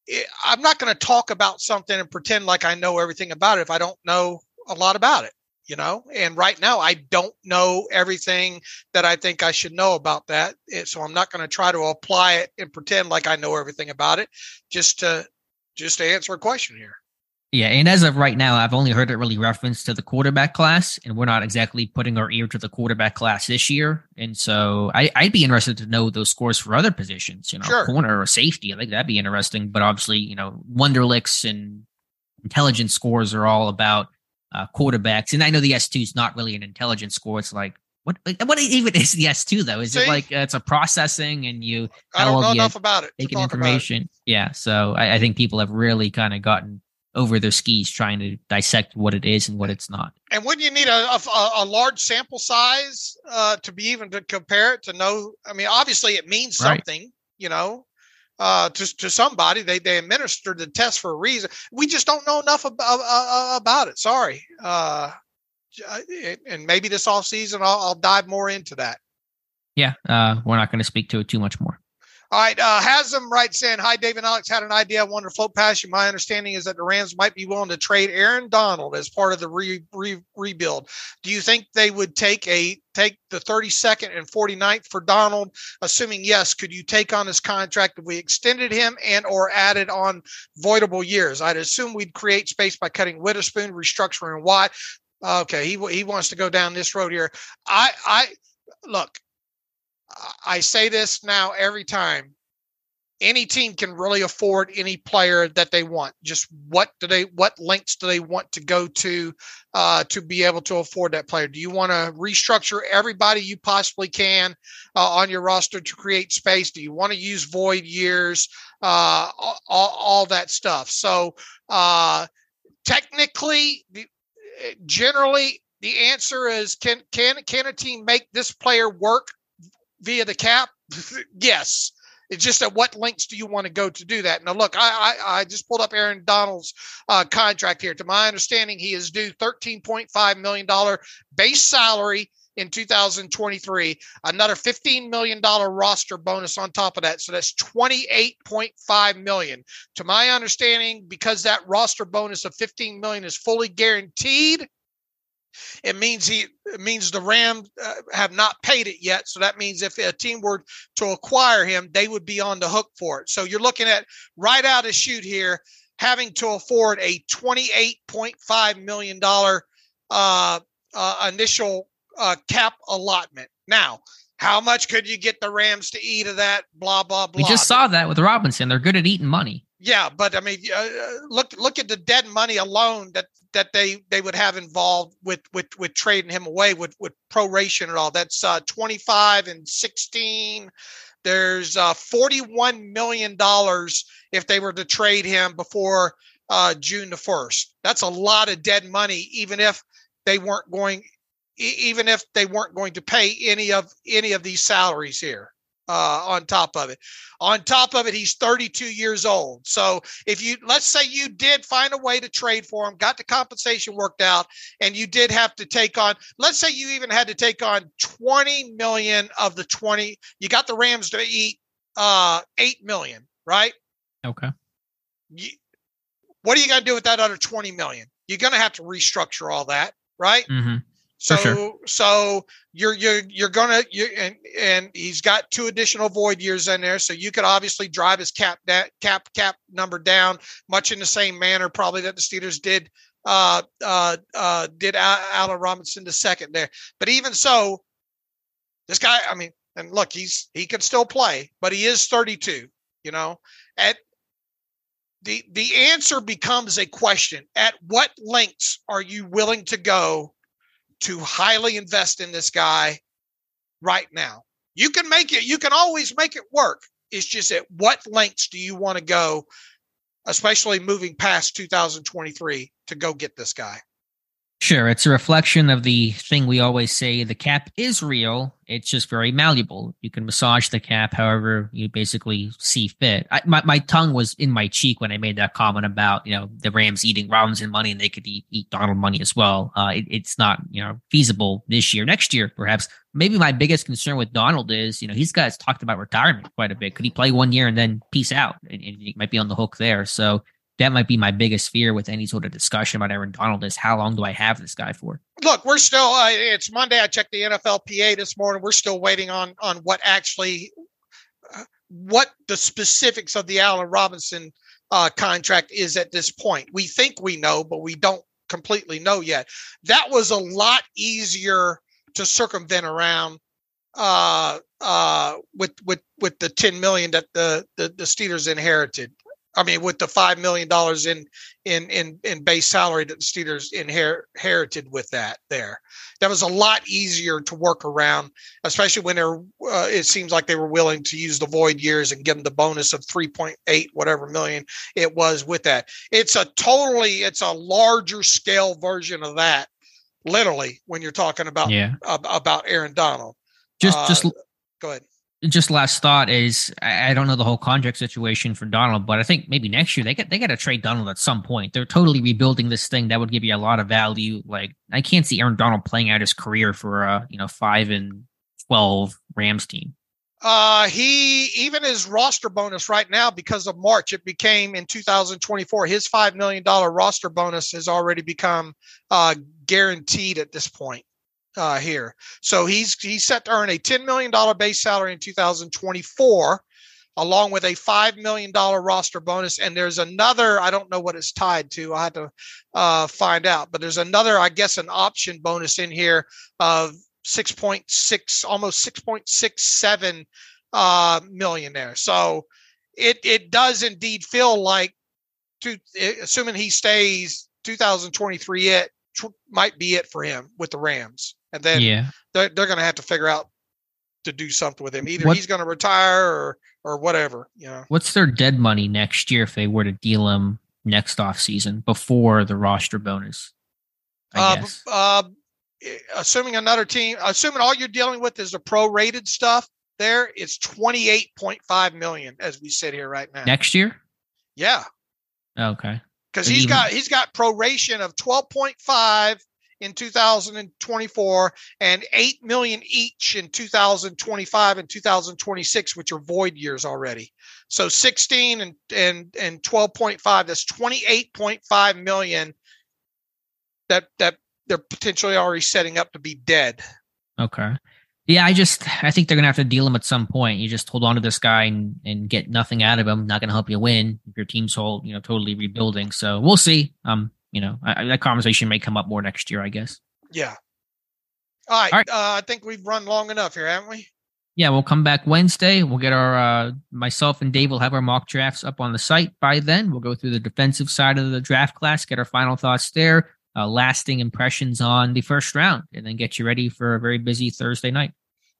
Eh, I'm not going to talk about something and pretend like I know everything about it if I don't know a lot about it. You know, and right now I don't know everything that I think I should know about that. Eh, so I'm not going to try to apply it and pretend like I know everything about it. Just to just to answer a question here. Yeah, and as of right now, I've only heard it really referenced to the quarterback class, and we're not exactly putting our ear to the quarterback class this year. And so I, would be interested to know those scores for other positions, you know, sure. corner or safety. I think that'd be interesting. But obviously, you know, Wonderlicks and intelligence scores are all about uh, quarterbacks. And I know the S2 is not really an intelligence score. It's like, what what even is the S2 though? Is See? it like uh, it's a processing and you I don't know enough about it. Taking information. It. Yeah. So I, I think people have really kind of gotten over their skis trying to dissect what it is and what it's not. And wouldn't you need a, a, a large sample size uh, to be even to compare it to know? I mean, obviously it means something, right. you know, uh, to, to somebody. They, they administered the test for a reason. We just don't know enough about, uh, about it. Sorry. Uh, and maybe this off season, I'll, I'll dive more into that. Yeah. Uh, we're not going to speak to it too much more. All right. Uh, Hasm writes in Hi, David Alex. Had an idea. I wanted to float past you. My understanding is that the Rams might be willing to trade Aaron Donald as part of the re, re, rebuild. Do you think they would take a take the 32nd and 49th for Donald? Assuming yes, could you take on his contract if we extended him and or added on voidable years? I'd assume we'd create space by cutting Witherspoon, restructuring Watt. Okay, he he wants to go down this road here. I I look. I say this now every time. Any team can really afford any player that they want. Just what do they, what lengths do they want to go to uh, to be able to afford that player? Do you want to restructure everybody you possibly can uh, on your roster to create space? Do you want to use void years? Uh, all, all, that stuff. So uh, technically, generally, the answer is can can can a team make this player work via the cap? <laughs> yes. It's just at what lengths do you want to go to do that? Now, look, I I, I just pulled up Aaron Donald's uh, contract here. To my understanding, he is due $13.5 million base salary in 2023, another $15 million roster bonus on top of that. So that's 28.5 million. To my understanding, because that roster bonus of 15 million is fully guaranteed, it means he it means the Rams uh, have not paid it yet. So that means if a team were to acquire him, they would be on the hook for it. So you're looking at right out of shoot here, having to afford a $28.5 million uh, uh, initial uh, cap allotment. Now, how much could you get the Rams to eat of that? Blah blah blah. We just saw that with Robinson. They're good at eating money. Yeah, but I mean, uh, look look at the dead money alone that that they they would have involved with with with trading him away with with proration and all. That's uh, 25 and 16. There's uh, 41 million dollars if they were to trade him before uh, June the first. That's a lot of dead money, even if they weren't going, even if they weren't going to pay any of any of these salaries here uh, on top of it. On top of it, he's 32 years old. So if you let's say you did find a way to trade for him, got the compensation worked out, and you did have to take on, let's say you even had to take on 20 million of the 20, you got the Rams to eat uh 8 million, right? Okay. You, what are you going to do with that other 20 million? You're going to have to restructure all that, right? Mm-hmm. So sure. so you're you're you're gonna you and and he's got two additional void years in there, so you could obviously drive his cap that cap cap number down, much in the same manner probably that the Steelers did uh uh uh did Allen Robinson the second there. But even so, this guy, I mean, and look, he's he can still play, but he is 32. You know, at the the answer becomes a question: At what lengths are you willing to go to highly invest in this guy right now. You can make it, you can always make it work. It's just at what lengths do you want to go, especially moving past 2023 to go get this guy? Sure, it's a reflection of the thing we always say the cap is real. It's just very malleable. You can massage the cap however you basically see fit. I, my, my tongue was in my cheek when I made that comment about, you know, the Rams eating Robinson money and they could eat, eat Donald money as well. Uh, it, it's not, you know, feasible this year. Next year, perhaps. Maybe my biggest concern with Donald is, you know, he's guys talked about retirement quite a bit. Could he play one year and then peace out? And, and he might be on the hook there. So that might be my biggest fear with any sort of discussion about Aaron Donald is how long do I have this guy for? Look, we're still uh, it's Monday. I checked the NFLPA this morning. We're still waiting on on what actually uh, what the specifics of the Allen Robinson uh, contract is at this point. We think we know, but we don't completely know yet. That was a lot easier to circumvent around uh uh with with with the 10 million that the the, the Steelers inherited. I mean, with the five million dollars in in in in base salary that the Steelers inherited with that there, that was a lot easier to work around, especially when they're. Uh, it seems like they were willing to use the void years and give them the bonus of three point eight whatever million it was with that. It's a totally, it's a larger scale version of that. Literally, when you're talking about yeah. about Aaron Donald, just uh, just go ahead just last thought is I don't know the whole contract situation for Donald, but I think maybe next year they get they got to trade Donald at some point. They're totally rebuilding this thing that would give you a lot of value. Like I can't see Aaron Donald playing out his career for a you know five and twelve Rams team. Uh, he even his roster bonus right now because of March, it became in 2024. His five million dollar roster bonus has already become uh, guaranteed at this point uh, here. So he's he's set to earn a $10 million base salary in 2024, along with a $5 million roster bonus. And there's another, I don't know what it's tied to. I had to uh, find out, but there's another, I guess, an option bonus in here of 6.6, almost 6.67 uh, million there. So it, it does indeed feel like, to, assuming he stays 2023, it might be it for him with the Rams and then yeah. they're, they're going to have to figure out to do something with him. Either what, he's going to retire or or whatever. You know, what's their dead money next year if they were to deal him next off season before the roster bonus? I uh, guess. Uh, assuming another team, assuming all you're dealing with is the prorated stuff, there it's twenty eight point five million as we sit here right now. Next year. Yeah. Okay. Because he's even, got he's got proration of twelve point five in 2024 and 8 million each in 2025 and 2026 which are void years already so 16 and and and 12.5 that's 28.5 million that that they're potentially already setting up to be dead okay yeah, I just I think they're gonna have to deal him at some point. You just hold on to this guy and, and get nothing out of him. Not gonna help you win if your team's whole you know totally rebuilding. So we'll see. Um, you know, I, that conversation may come up more next year, I guess. Yeah. All right. All right. Uh, I think we've run long enough here, haven't we? Yeah, we'll come back Wednesday. We'll get our uh, myself and Dave will have our mock drafts up on the site by then. We'll go through the defensive side of the draft class, get our final thoughts there, uh, lasting impressions on the first round, and then get you ready for a very busy Thursday night.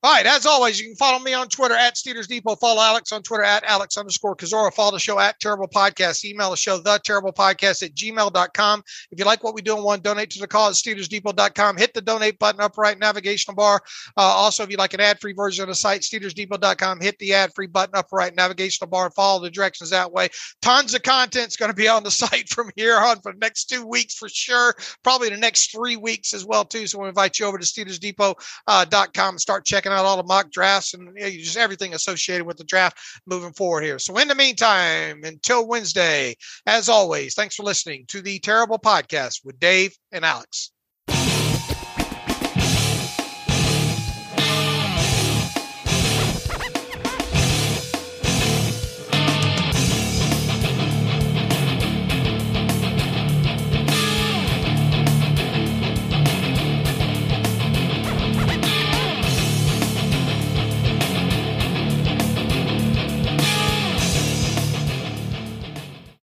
All right. As always, you can follow me on Twitter at Steelers Depot. Follow Alex on Twitter at Alex underscore Kozora. Follow the show at Terrible Podcast. Email the show, the terrible podcast at gmail.com. If you like what we do and want to donate to the cause, SteelersDepot.com. Hit the donate button up right navigational bar. Uh, also, if you like an ad free version of the site, SteelersDepot.com. Hit the ad free button up right navigational bar and follow the directions that way. Tons of content's going to be on the <laughs> site from here on for the next two weeks for sure. Probably the next three weeks as well, too. So we invite you over to SteelersDepot.com uh, and start checking out all the mock drafts and you know, just everything associated with the draft moving forward here. So, in the meantime, until Wednesday, as always, thanks for listening to the Terrible Podcast with Dave and Alex.